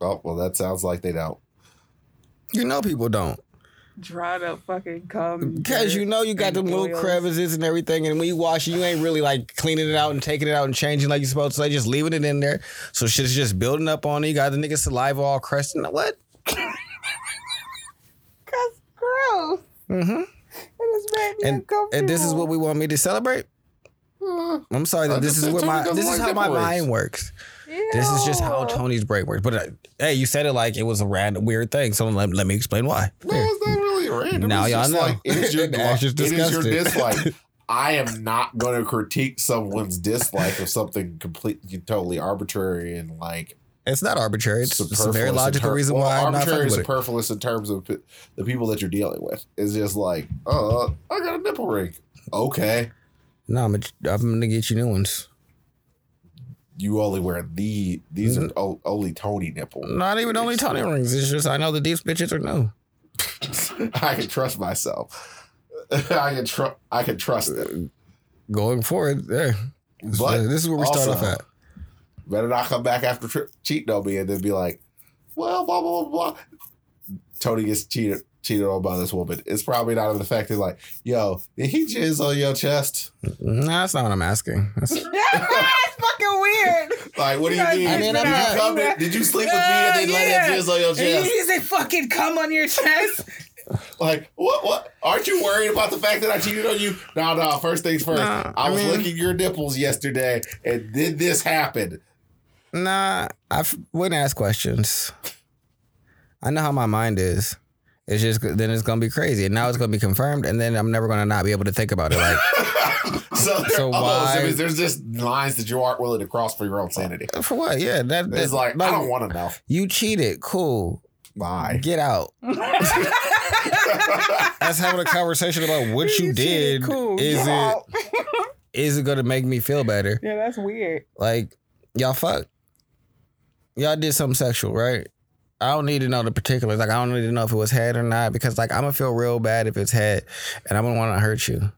Oh well, that sounds like they don't. You know people don't. Dried up fucking cum. Because you know you got and them little oils. crevices and everything, and when you wash it, you ain't really like cleaning it out and taking it out and changing like you're supposed to. Like just leaving it in there, so shit's just building up on it. You got the nigga saliva all crusted. What? That's gross. Mm-hmm. It is made me And and this is what we want me to celebrate. I'm sorry that this is said what my this is how my mind works. This is just how Tony's brain works. But uh, hey, you said it like it was a random weird thing. So let, let me explain why. no, it's not really random. Now It's y'all just know. Like, it is your, Ash is it is your disgusted. dislike. I am not going to critique someone's dislike of something completely, totally arbitrary and like It's not arbitrary. It's, it's a superfluous very in logical ter- reason well, why I'm not arbitrary fucking and with it. superfluous in terms of p- the people that you're dealing with. It's just like, oh, I got a nipple ring. Okay, No, I'm, I'm gonna get you new ones. you only wear the these Mm-hmm. are o- only Tony nipple. Not even only Tony rings. It's just I know that these bitches are new. I can trust myself. I can trust. I can trust it. Going forward, there. But this is where we start off at. Better not come back after tri- cheating on me and then be like, well, blah blah blah blah. Tony gets cheated cheated on by this woman. It's probably not an effect. It's like, yo, did he jizz on your chest? No, that's not what I'm asking. That's, That's fucking weird. Like, what do you I mean? mean, did, I'm you not- come to, did you sleep with me and then let him jizz on your chest? just say fucking cum on your chest. Like, what? What? Aren't you worried about the fact that I cheated on you? No, no. First things first. Nah, I I was mean- licking your nipples yesterday, and did this happen? nah, I f- wouldn't ask questions. I know how my mind is. It's just then it's gonna be crazy, and now it's gonna be confirmed, and then I'm never gonna not be able to think about it. Like, so, So why- so there's just lines that you aren't willing to cross for your own sanity. Uh, for what? Yeah, that, It's that's like, I don't want to know. You cheated. Cool. Bye. Get out. That's having a conversation about what you, You did. cool. Is Get it out. is it gonna make me feel better? Yeah, that's weird. Like, y'all fuck. Y'all did something sexual, right? I don't need to know the particulars. Like, I don't need to know if it was head or not because, like, I'm gonna feel real bad if it's head, and I'm gonna want to hurt you,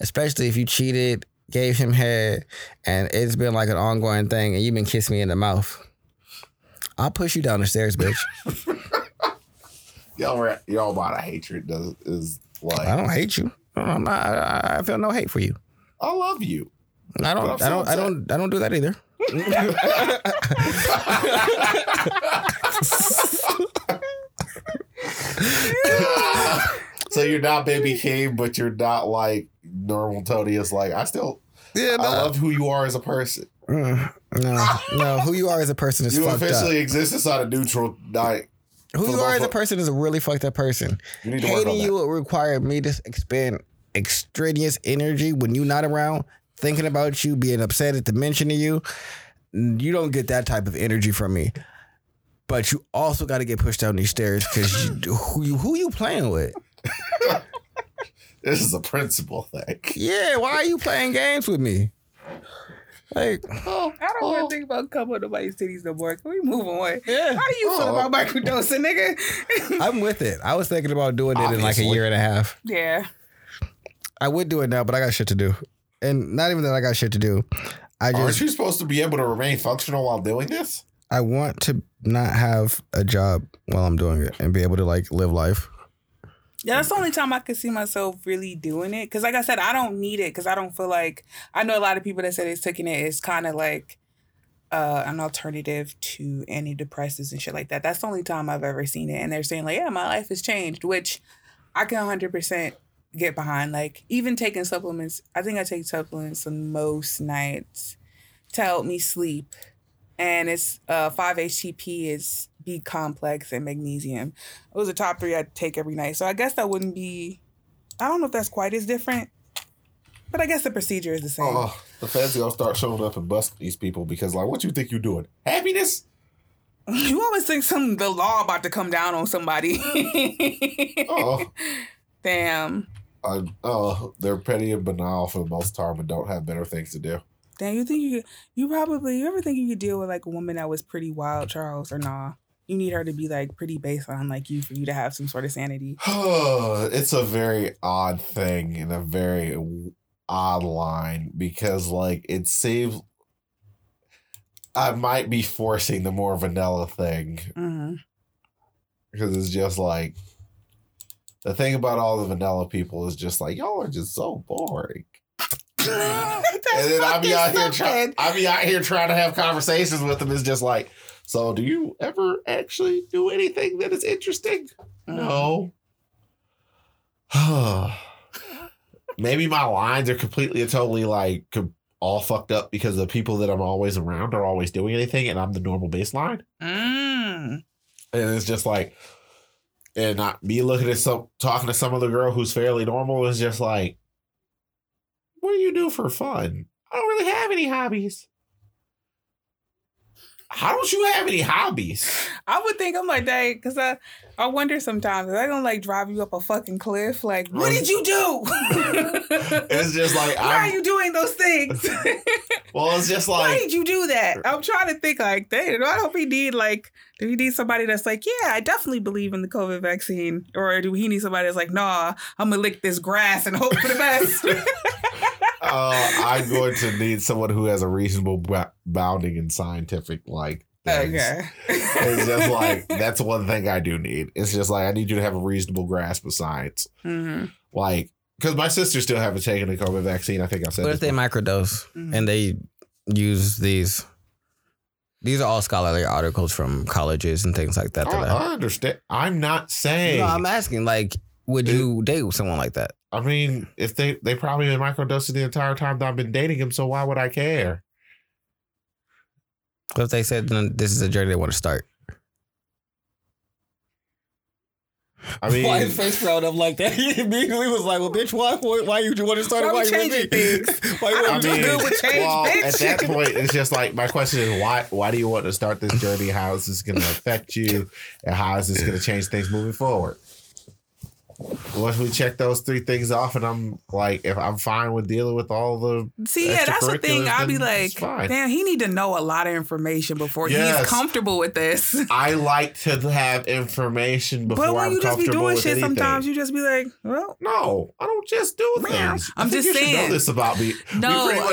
especially if you cheated, gave him head, and it's been like an ongoing thing, and you've been kissing me in the mouth. I'll push you down the stairs, bitch. Y'all, y'all about a hatred does is like I don't hate you. I'm not, I, I feel no hate for you. I love you. I don't. I don't. I don't. I don't do that either. So you're not baby King, but you're not like normal Tony. Is like I still Yeah, I love who you are as a person. Mm, no, no. Who you are as a person is You officially exist inside a neutral night. Who you are as a person is a really fucked up person. You need to Hating you would require me to expend extraneous energy when you're not around, thinking about you, being upset at the mention of you. You don't get that type of energy from me. But you also got to get pushed down these stairs because you, who you who you playing with? This is a principle thing. Yeah, why are you playing games with me? Like, Oh, I don't want to oh. think about cum on nobody's titties no more. Can we move on? yeah. How do you feel Oh. about microdosing, nigga? I'm with it. I was thinking about doing it in like a year and a half. yeah. I would do it now, but I got shit to do. And not even that I got shit to do. I just, Aren't you supposed to be able to remain functional while doing this? I want to not have a job while I'm doing it and be able to like live life. Yeah, that's the only time I could see myself really doing it. Cause like I said, I don't need it because I don't feel like I know a lot of people that said it's taking it. it is kind of like uh, an alternative to antidepressants and shit like that. That's the only time I've ever seen it. And they're saying like, yeah, my life has changed, which I can 100% get behind. Like even taking supplements, I think I take supplements on most nights to help me sleep. and it's uh, 5-HTP is B complex and magnesium. Those are the top three I take every night. So I guess that wouldn't be. I don't know if that's quite as different, but I guess the procedure is the same. Oh, the feds gonna start showing up and bust these people because, like, what you think you're doing? Happiness? You always think some the law about to come down on somebody. Oh, Damn. I, oh, they're petty and banal for the most part, and don't have better things to do. Damn, you think you you probably you ever think you could deal with like a woman that was pretty wild, Charles, or nah? You need her to be like pretty baseline like you for you to have some sort of sanity. it's a very odd thing and a very odd line because, like, it saves. I might be forcing the more vanilla thing hmm because it's just like the thing about all the vanilla people is just like y'all are just so boring. and then I be out here trying. I be out here trying to have conversations with them. It's just like, so do you ever actually do anything that is interesting? No. Maybe my lines are completely and totally like com- all fucked up because the people that I'm always around are always doing anything, and I'm the normal baseline. Mm. And it's just like, and not me looking at some talking to some other girl who's fairly normal is just like, what do you do for fun? I don't really have any hobbies. How don't you have any hobbies? I would think I'm like that because I I wonder sometimes are they gonna like drive you up a fucking cliff? Like, what did you do? It's just like Why are I'm. you doing those things? Well, it's just like, Why did you do that? I'm trying to think like, dang, I hope he need like, do he need somebody that's like, yeah, I definitely believe in the COVID vaccine, or do he need somebody that's like, nah, I'm gonna lick this grass and hope for the best? Uh, I'm going to need someone who has a reasonable ba- bounding in scientific like. things. okay. It's just like that's one thing I do need. It's just like I need you to have a reasonable grasp of science. hmm Like, because my sister still haven't taken the COVID vaccine. I think I said What if this they microdose Mhm. and they use these? These are all scholarly articles from colleges and things like that. I, that I- I understand. I'm not saying. no, I'm asking, like, would you date someone like that? I mean, if they they probably been microdosing the entire time that I've been dating him, so why would I care? What if they said "Then this is a journey they want to start? I mean, why his face frowned up like that? He immediately was like, "Well, bitch, why? Why, why you want to start? Why we Why you changing things? Why you I want to don't mean, good with change, well, bitch. at that point, it's just like my question is why? Why do you want to start this journey? How is this going to affect you, and how is this going to change things moving forward? Once we check those three things off, and I'm like, if I'm fine with dealing with all the See, yeah, that's the thing. I'd be like, damn, he need to know a lot of information before Yes. he's comfortable with this. I like to have information before but when I'm you just be doing shit, anything. sometimes you just be like, well, No, I don't just do things. I'm just you should saying. know this about me. No,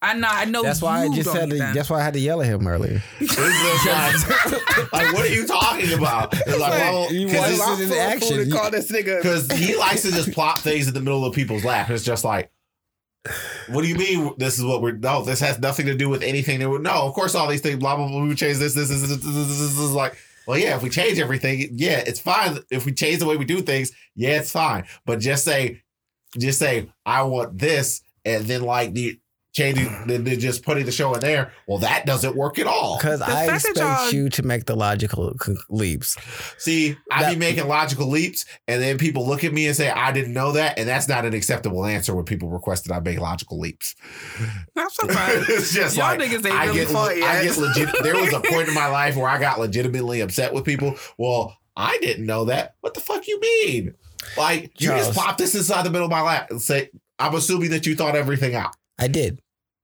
I know, I know. That's why I just don't said. need that. That's why I had to yell at him earlier. like, like, what are you talking about? It's like, well, you because want it's- my- action. to call this nigga. because he likes to just plop things in the middle of people's lap. It's just like, what do you mean? This is what we're no. This has nothing to do with anything. That no. Of course, all these things. Blah blah blah. We change this. This is this, this, this, this, this is like. Well, yeah. If we change everything, yeah, it's fine. If we change the way we do things, yeah, it's fine. But just say, just say, I want this, and then like the changing, then then just putting the show in there. Well, that doesn't work at all. Because I expect y'all- to make the logical leaps. See, I That- be making logical leaps, and then people look at me and say, I didn't know that. And that's not an acceptable answer when people request that I make logical leaps. I'm surprised. it's just Y'all like, niggas ain't I really get, fought I get legit. There was a point in my life where I got legitimately upset with people. Well, I didn't know that. What the fuck you mean? Like, you Charles. just pop this inside the middle of my lap and say, I'm assuming that you thought everything out. I did.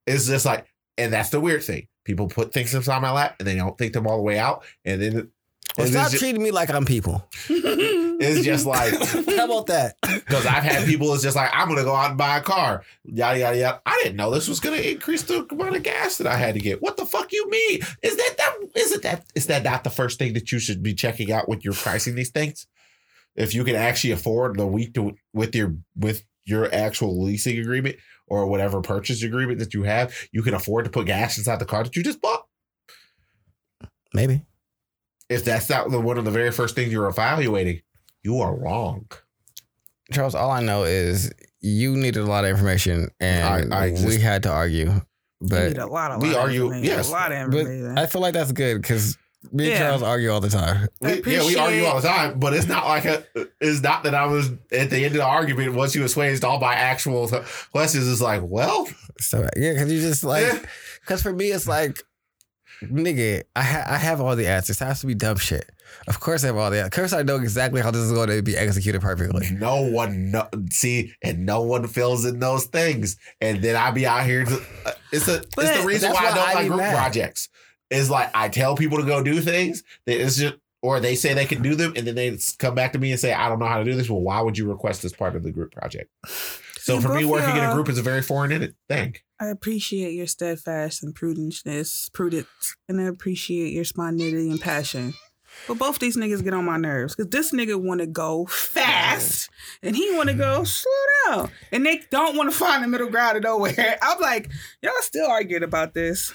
It's just like, and that's the weird thing. People put things inside my lap and they don't think them all the way out. And then Well, stop it's, ju- treating me like I'm people. it's just like, How about that? Because I've had people it's just like, I'm gonna go out and buy a car. Yada yada yada. I didn't know this was gonna increase the amount of gas that I had to get. What the fuck you mean? Is that that is it that is that not the first thing that you should be checking out when you're pricing these things? If you can actually afford the week to with your with your actual leasing agreement or whatever purchase agreement that you have, you can afford to put gas inside the car that you just bought. Maybe. If that's not the one of the very first things you're evaluating, you are wrong. Charles, all I know is you needed a lot of information and I- I we had to argue You But need a lot of we lot of argue- information, yes. a lot of but. I feel like that's good because me and Yeah. Charles argue all the time. We, yeah, we argue all the time, but it's not like a, it's not that I was at the end of the argument once you assuaged all my actual questions. It's like, well, So yeah, because you just like, Yeah. because for me it's like, nigga, I ha- I have all the answers. It has to be dumb shit. Of course I have all the. Of course I know exactly how this is going to be executed perfectly. no one know, see, and no one fills in those things, and then I be out here. To, uh, it's a, it's the reason that's why I why don't I like be group mad. projects. Is like I tell people to go do things. That it's just. Or they say they can do them, and then they come back to me and say, "I don't know how to do this." Well, why would you request this part of the group project? So for me, working in a group is a very foreign in it thing. I appreciate your steadfast and prudenceness, prudence, and I appreciate your spontaneity and passion. But both these niggas get on my nerves because this nigga want to go fast and he want to go mm-hmm. slow down, and they don't want to find the middle ground of nowhere. I'm like, y'all still arguing about this?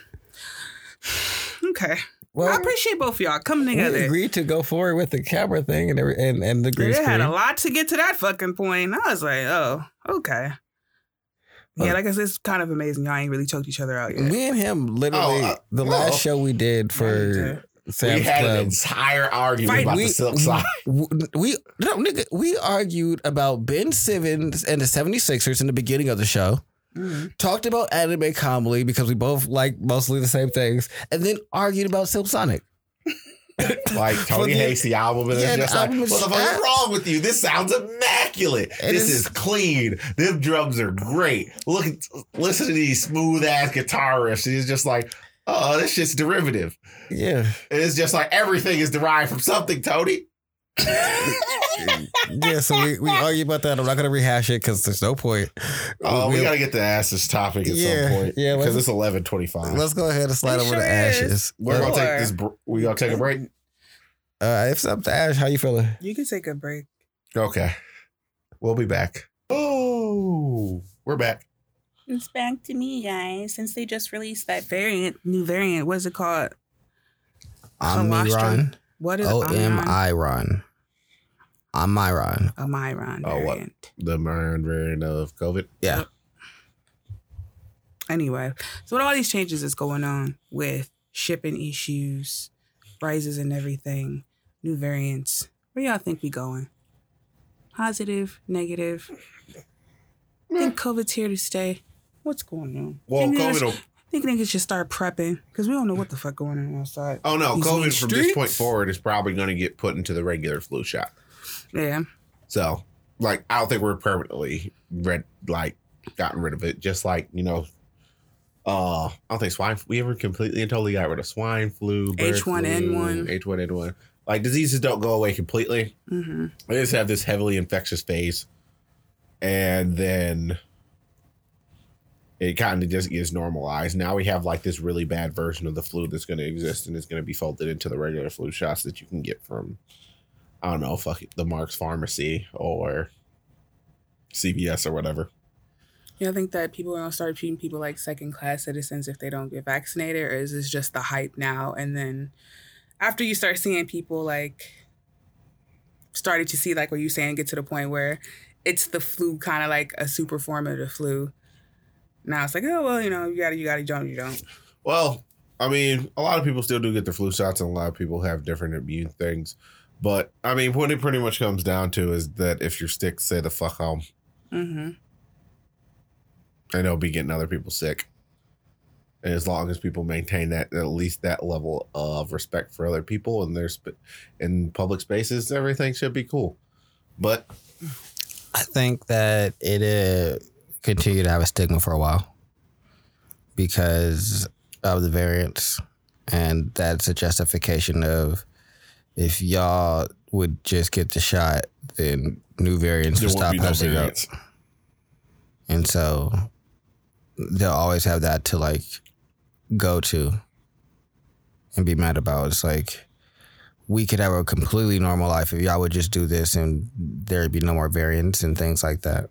Okay, Well, I appreciate both of y'all coming together. we agreed to go forward with the camera thing and every, and and the green They screen. had a lot to get to that fucking point. I was like, oh, okay. Yeah, Uh, like I said, it's kind of amazing. Y'all ain't really choked each other out yet. Me and him literally Oh, uh, the well, last show we did for we Sam's had an entire argument Fight. about we, the silk side. we, we no nigga, we argued about Ben Simmons and the 76ers in the beginning of the show. Mhm. Talked about anime comedy because we both like mostly the same things, and then argued about Silk Sonic. Like Tony hates the album, and Yeah, it's just like, what the fuck is wrong with you? This sounds immaculate. This is- clean. Them drums are great. Look, listen to these smooth ass guitar riffs. It's just like, oh, this shit's derivative. Yeah, And it's just like everything is derived from something, Tony. yeah. So we, we argue about that. I'm not gonna rehash it because there's no point. Oh, we, We'll- gotta get to ask this topic at Yeah, some point. yeah, because let's- it's eleven twenty-five. Let's go ahead and slide It over sure to is. ashes. We're gonna take this. br- We gonna take a break. Uh, it's up to Ash. How you feeling? You can take a break. Okay, we'll be back. Oh, we're back. It's back to me, guys. Since they just released that variant, new variant. What's it called? Omicron. What is O M Omicron? I Ron. Omicron. Omicron Oh, what? variant. The Mayan variant of COVID. Yeah. Anyway, so with all these changes that's going on with shipping issues, rises and everything, new variants, where y'all think we going? Positive, negative? Think COVID's here to stay? What's going on? Well, think COVID. niggas, Will, think niggas should start prepping because we don't know what the fuck going on outside. oh no, These COVID from this point forward is probably going to get put into the regular flu shot. Yeah, So, like, I don't think we're permanently red, like, gotten rid of it. Just like you know, uh, I don't think swine. We ever completely and totally got rid of swine flu, H1N1. H1N1. Like diseases don't go away completely. mm-hmm. They just have this heavily infectious phase, and then it kind of just is normalized. Now we have like this really bad version of the flu that's going to exist, and it's going to be folded into the regular flu shots that you can get from, I don't know, fuck it, the Marc's Pharmacy or CVS or whatever. Yeah, I think that people are gonna start treating people like second class citizens if they don't get vaccinated, or is this just the hype now? And then after you start seeing people like started to see like what you're saying, get to the point where it's the flu, kind of like a super form of the flu. Now it's like, oh well, you know, you gotta you gotta you don't, you don't. Well, I mean, a lot of people still do get their flu shots, and a lot of people have different immune things. But I mean, what it pretty much comes down to is that if you're sick, stay the fuck home. Mm-hmm. and it'll be getting other people sick. And as long as people maintain that at least that level of respect for other people and their sp- in public spaces, everything should be cool. But I think that it uh, continue to have a stigma for a while because of the variants, and that's a justification of if y'all would just get the shot, then new variants there would stop be no up, and so they'll always have that to like go to and be mad about. It's like we could have a completely normal life if y'all would just do this and there'd be no more variants and things like that.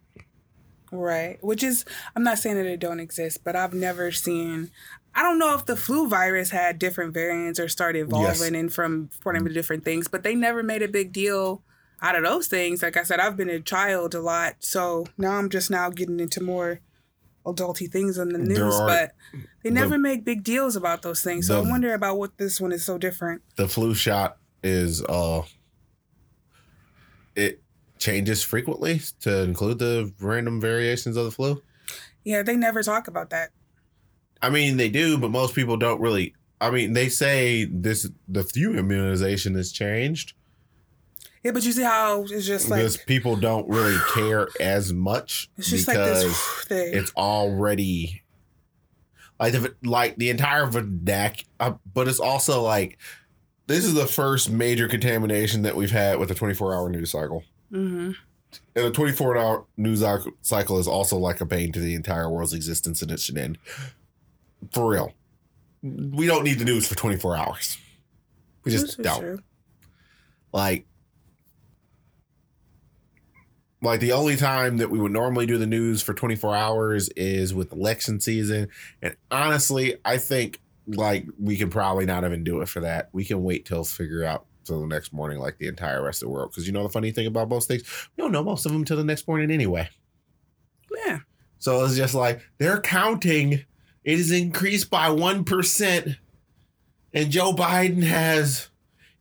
Right. Which is, I'm not saying that it don't exist, but I've never seen. I don't know if the flu virus had different variants or started evolving and from forming to different things, but they never made a big deal out of those things. Like I said, I've been a child a lot, so now I'm just now getting into more adulty things on the news, are- but they the- never make big deals about those things. So the- I wonder about what this one is so different. The flu shot is uh it changes frequently to include the random variations of the flu. Yeah, they never talk about that. I mean, they do, but most people don't really. I mean, they say this the flu immunization has changed Yeah, but you see how it's just like because people don't really care as much it's just because like this thing. it's already like the like the entire vernac, uh, but it's also like this is the first major contamination that we've had with a 24 hour news cycle. Hmm And a 24 hour news cycle is also like a bane to the entire world's existence, and it should end. For real. We don't need the news for 24 hours. We just don't. true. Like, like the only time that we would normally do the news for 24 hours is with election season. And honestly, I think like we can probably not even do it for that. We can wait till figure out till the next morning, like the entire rest of the world. Because you know the funny thing about most things, we don't know most of them till the next morning anyway. Yeah. So it's just like they're counting. It is increased by one percent, and Joe Biden has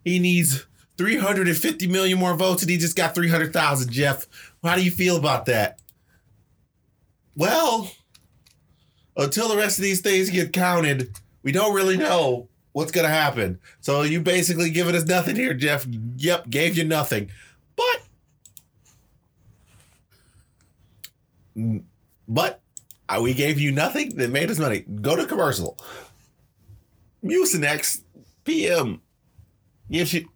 he needs three hundred and fifty million more votes, and he just got three hundred thousand. Jeff, how do you feel about that? Well, until the rest of these things get counted, we don't really know what's gonna happen. So you basically giving us nothing here, Jeff. Yep, gave you nothing, but. But we gave you nothing that made us money. Go to commercial. Mucinex PM gives you,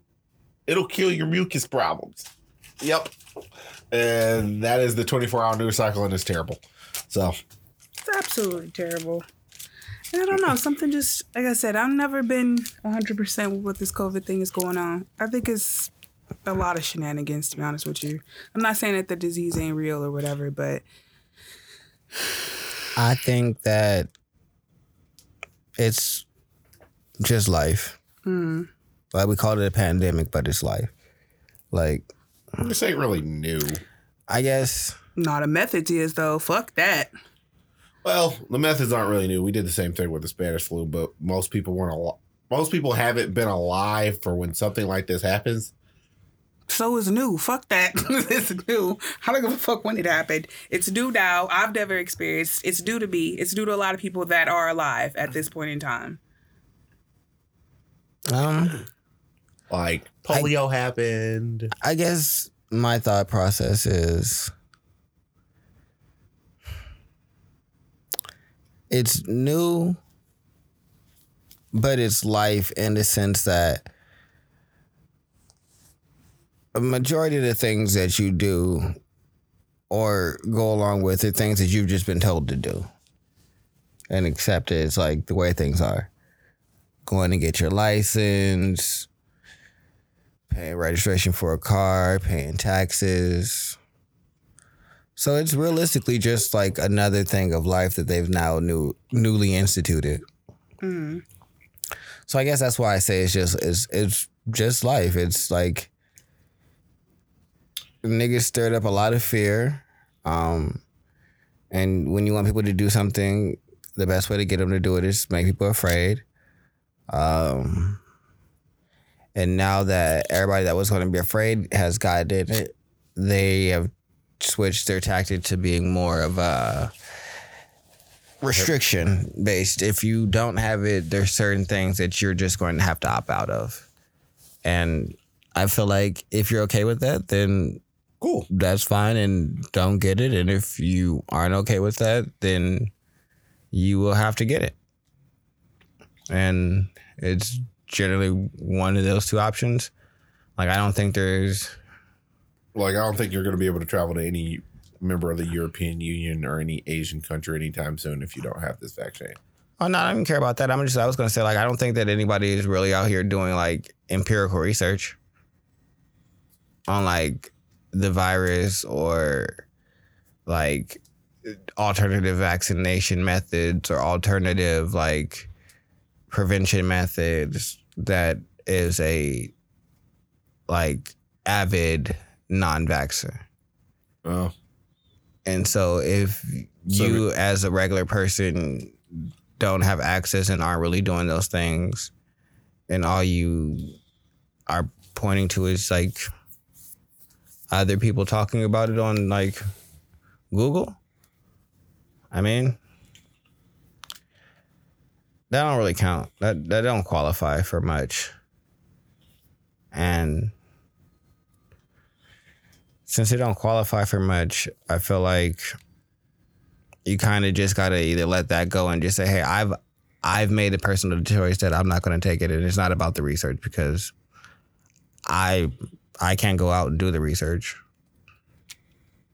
it'll kill your mucus problems. Yep. And that is the 24 hour news cycle, and it's terrible. So, It's absolutely terrible. And I don't know. Something just like I said, I've never been 100 percent with what this COVID thing is going on. I think it's a lot of shenanigans. To be honest with you, I'm not saying that the disease ain't real or whatever, but I think that it's just life. mm, Like we called it a pandemic, but it's life. Like this ain't really new. I guess not a methods is though. Fuck that. Well, the methods aren't really new. We did the same thing with the Spanish flu, but most people weren't al- most people haven't been alive for when something like this happens. So it's new. Fuck that. it's new. I don't give a fuck when it happened. It's due now. I've never experienced. It's due to be. It's due to a lot of people that are alive at this point in time. um Like polio happened. I guess my thought process is it's new, but it's life in the sense that a majority of the things that you do or go along with are things that you've just been told to do and accept it. It's like the way things are. Going to get your license, paying registration for a car, paying taxes. So it's realistically just like another thing of life that they've now new newly instituted. Mm. So I guess that's why I say it's just it's it's just life. It's like niggas stirred up a lot of fear. Um and when you want people to do something, the best way to get them to do it is make people afraid. Um and now that everybody that was going to be afraid has gotten it, they have switched their tactic to being more of a restriction based. If you don't have it, there's certain things that you're just going to have to opt out of. And I feel like if you're okay with that, then Cool. that's fine and don't get it. And if you aren't okay with that, then you will have to get it. And it's generally one of those two options. Like I don't think there's Like I don't think you're going to be able to travel to any member of the European Union or any Asian country anytime soon if you don't have this vaccine. Oh no, I don't care about that. I'm just I was gonna say like I don't think that anybody is really out here doing like empirical research on like the virus or like alternative vaccination methods or alternative like prevention methods that is a like avid non-vaxxer. Oh, And so if So- you as a regular person don't have access and aren't really doing those things, and all you are pointing to is like other people talking about it on like Google. I mean, that don't really count. That that don't qualify for much. And since it don't qualify for much, I feel like you kind of just gotta either let that go and just say, "Hey, I've I've made a personal choice that I'm not gonna take it," and it's not about the research because I I can't go out and do the research.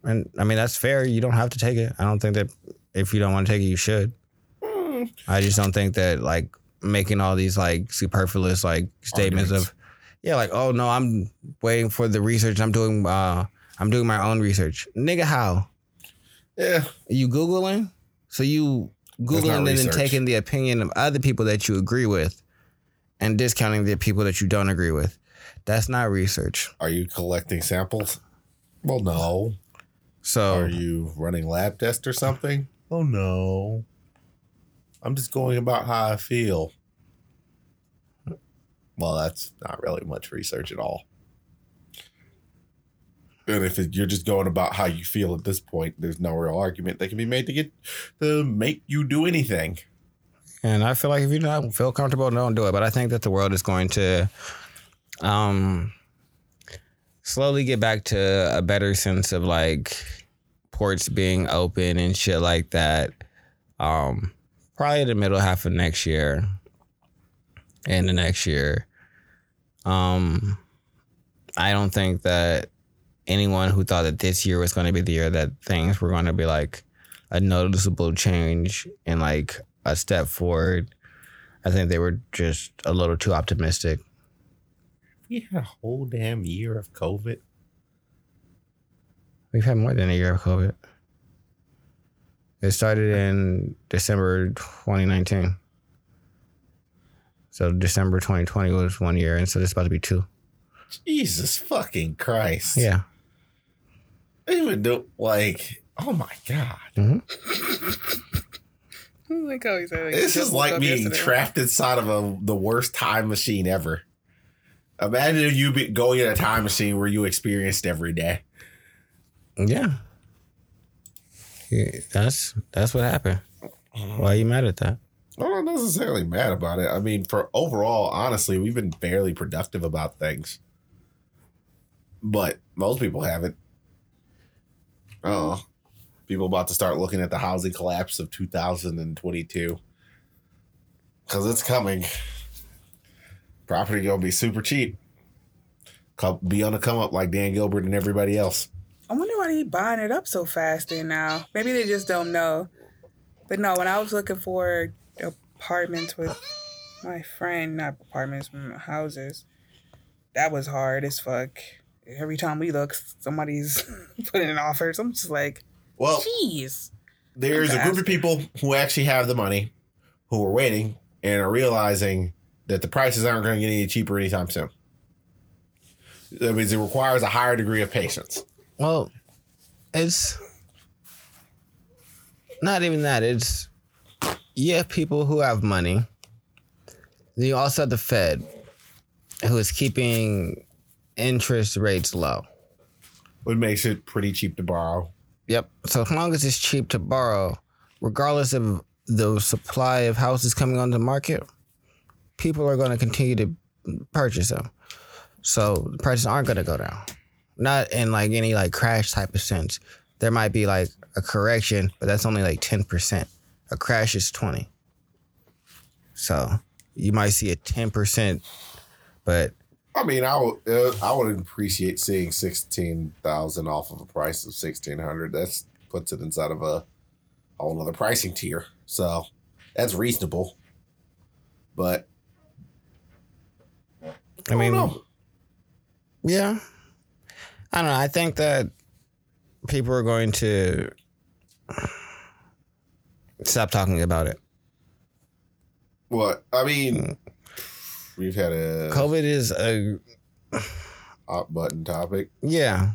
And I mean that's fair. You don't have to take it. I don't think that if you don't want to take it, you should. Mm, I just don't think that like making all these like superfluous like statements Arguments. of yeah, like oh no, I'm waiting for the research. I'm doing uh I'm doing my own research. Nigga, how? yeah. Are you googling? So you googling and then taking the opinion of other people that you agree with, and discounting the people that you don't agree with. That's not research. Are you collecting samples? Well, no. So Are you running lab tests or something? Oh no. I'm just going about how I feel. Well, that's not really much research at all. And if it, you're just going about how you feel at this point, there's no real argument that can be made to get to make you do anything. And I feel like if you don't feel comfortable, don't do it. But I think that the world is going to um slowly get back to a better sense of like ports being open and shit like that. Um probably the middle half of next year. And the next year. Um I don't think that anyone who thought that this year was going to be the year that things were going to be like a noticeable change and like a step forward. I think they were just a little too optimistic. We had a whole damn year of COVID. We've had more than a year of COVID. It started in December 2019. So December 2020 was one year, and so this is about to be two. Jesus fucking Christ. Yeah. Even though, like, oh my God. like how he said, like, This just is like up being yesterday. trapped inside of a the worst time machine ever. Imagine if you be going in a time machine where you experienced every day. Yeah. Yeah, That's that's what happened. Why are you mad at that? I'm not necessarily mad about it. I mean, for overall, honestly, we've been fairly productive about things. But most people haven't. Oh, people about to start looking at the housing collapse of 2022 because it's coming. Property gonna be super cheap. Co- Be on the come up like Dan Gilbert and everybody else. I wonder why they buying it up so fast then now. Maybe they just don't know. But no, when I was looking for apartments with my friend, not apartments, mm, houses, that was hard as fuck. Every time we look, somebody's putting an offer. So I'm just like, Well, jeez. there's a group of people who actually have the money who are waiting and are realizing that the prices aren't going to get any cheaper anytime soon. That means it requires a higher degree of patience. Well, it's not even that. It's you have people who have money. Then you also have the Fed, who is keeping interest rates low. What makes it pretty cheap to borrow. Yep. So as long as it's cheap to borrow, regardless of the supply of houses coming on the market, people are going to continue to purchase them. So the prices aren't going to go down. Not in like any like crash type of sense. There might be like a correction, but that's only like 10%. A crash is 20. So you might see a 10%, but I mean, I would uh, I would appreciate seeing sixteen thousand off of a price of sixteen hundred. That's puts it inside of a whole other pricing tier. So that's reasonable. But I mean, don't know. Yeah. I don't know. I think that people are going to stop talking about it. what I mean, we've had a COVID is a hot button topic. yeah.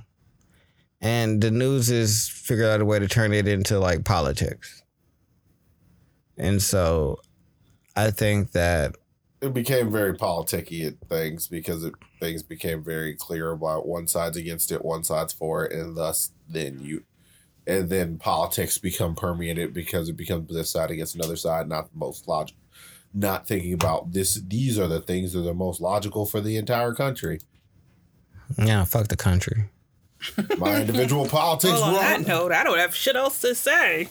and the news is figured out a way to turn it into like politics. And so I think that it became very politicky at things because it, things became very clear about one side's against it, one side's for it, and thus then you, and then politics become permeated because it becomes this side against another side, not the most logical, not thinking about this. These are the things that are most logical for the entire country. yeah, fuck the country. My individual politics Well, on that note, I don't have shit else to say.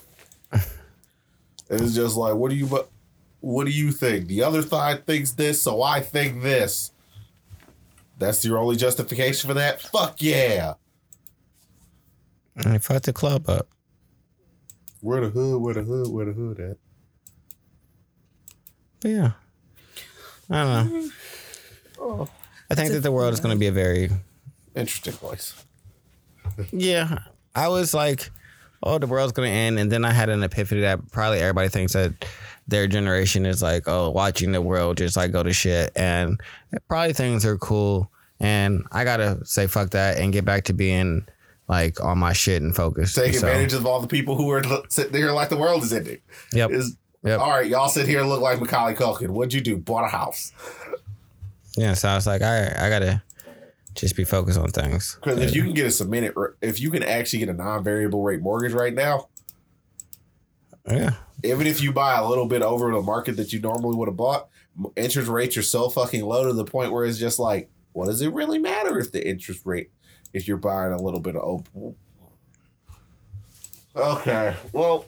It's just like, what do you, but what do you think? The other side thinks this, so I think this. That's your only justification for that? Fuck yeah. And fuck the club up. Where the hood, where the hood, where the hood at? But yeah. I don't know. Oh, I think that the world is going to be a very interesting place. Yeah, I was like, "Oh, the world's gonna end," and then I had an epiphany that probably everybody thinks that their generation is like, "Oh, watching the world just like go to shit," and probably things are cool. And I gotta say, fuck that, and get back to being like on my shit and focus. Take So, advantage of all the people who are sitting there like the world is ending. Yep. Is Yep. all right, y'all sit here and look like Macaulay Culkin. What'd you do? Bought a house. Yeah. So I was like, I I gotta just be focused on things. Because if you can get a cemented, if you can actually get a non-variable rate mortgage right now, Yeah. even if you buy a little bit over the market that you normally would have bought, interest rates are so fucking low to the point where it's just like, what does it really matter if the interest rate, if you're buying a little bit of open? Okay, well,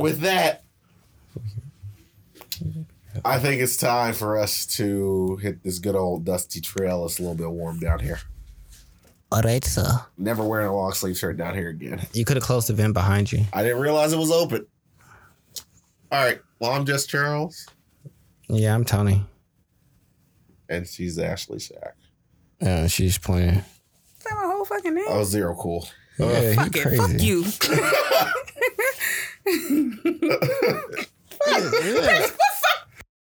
with that, I think it's time for us to hit this good old dusty trail. It's a little bit warm down here. All right, sir. Never wearing a long sleeve shirt down here again. You could have closed the vent behind you. I didn't realize it was open. All right. Well, I'm just Charles, Yeah, I'm Tony. and she's Ashley Sack. Yeah, she's playing. Is that my whole fucking name? I was zero cool. Yeah, he fuck it. Fuck you. Yeah.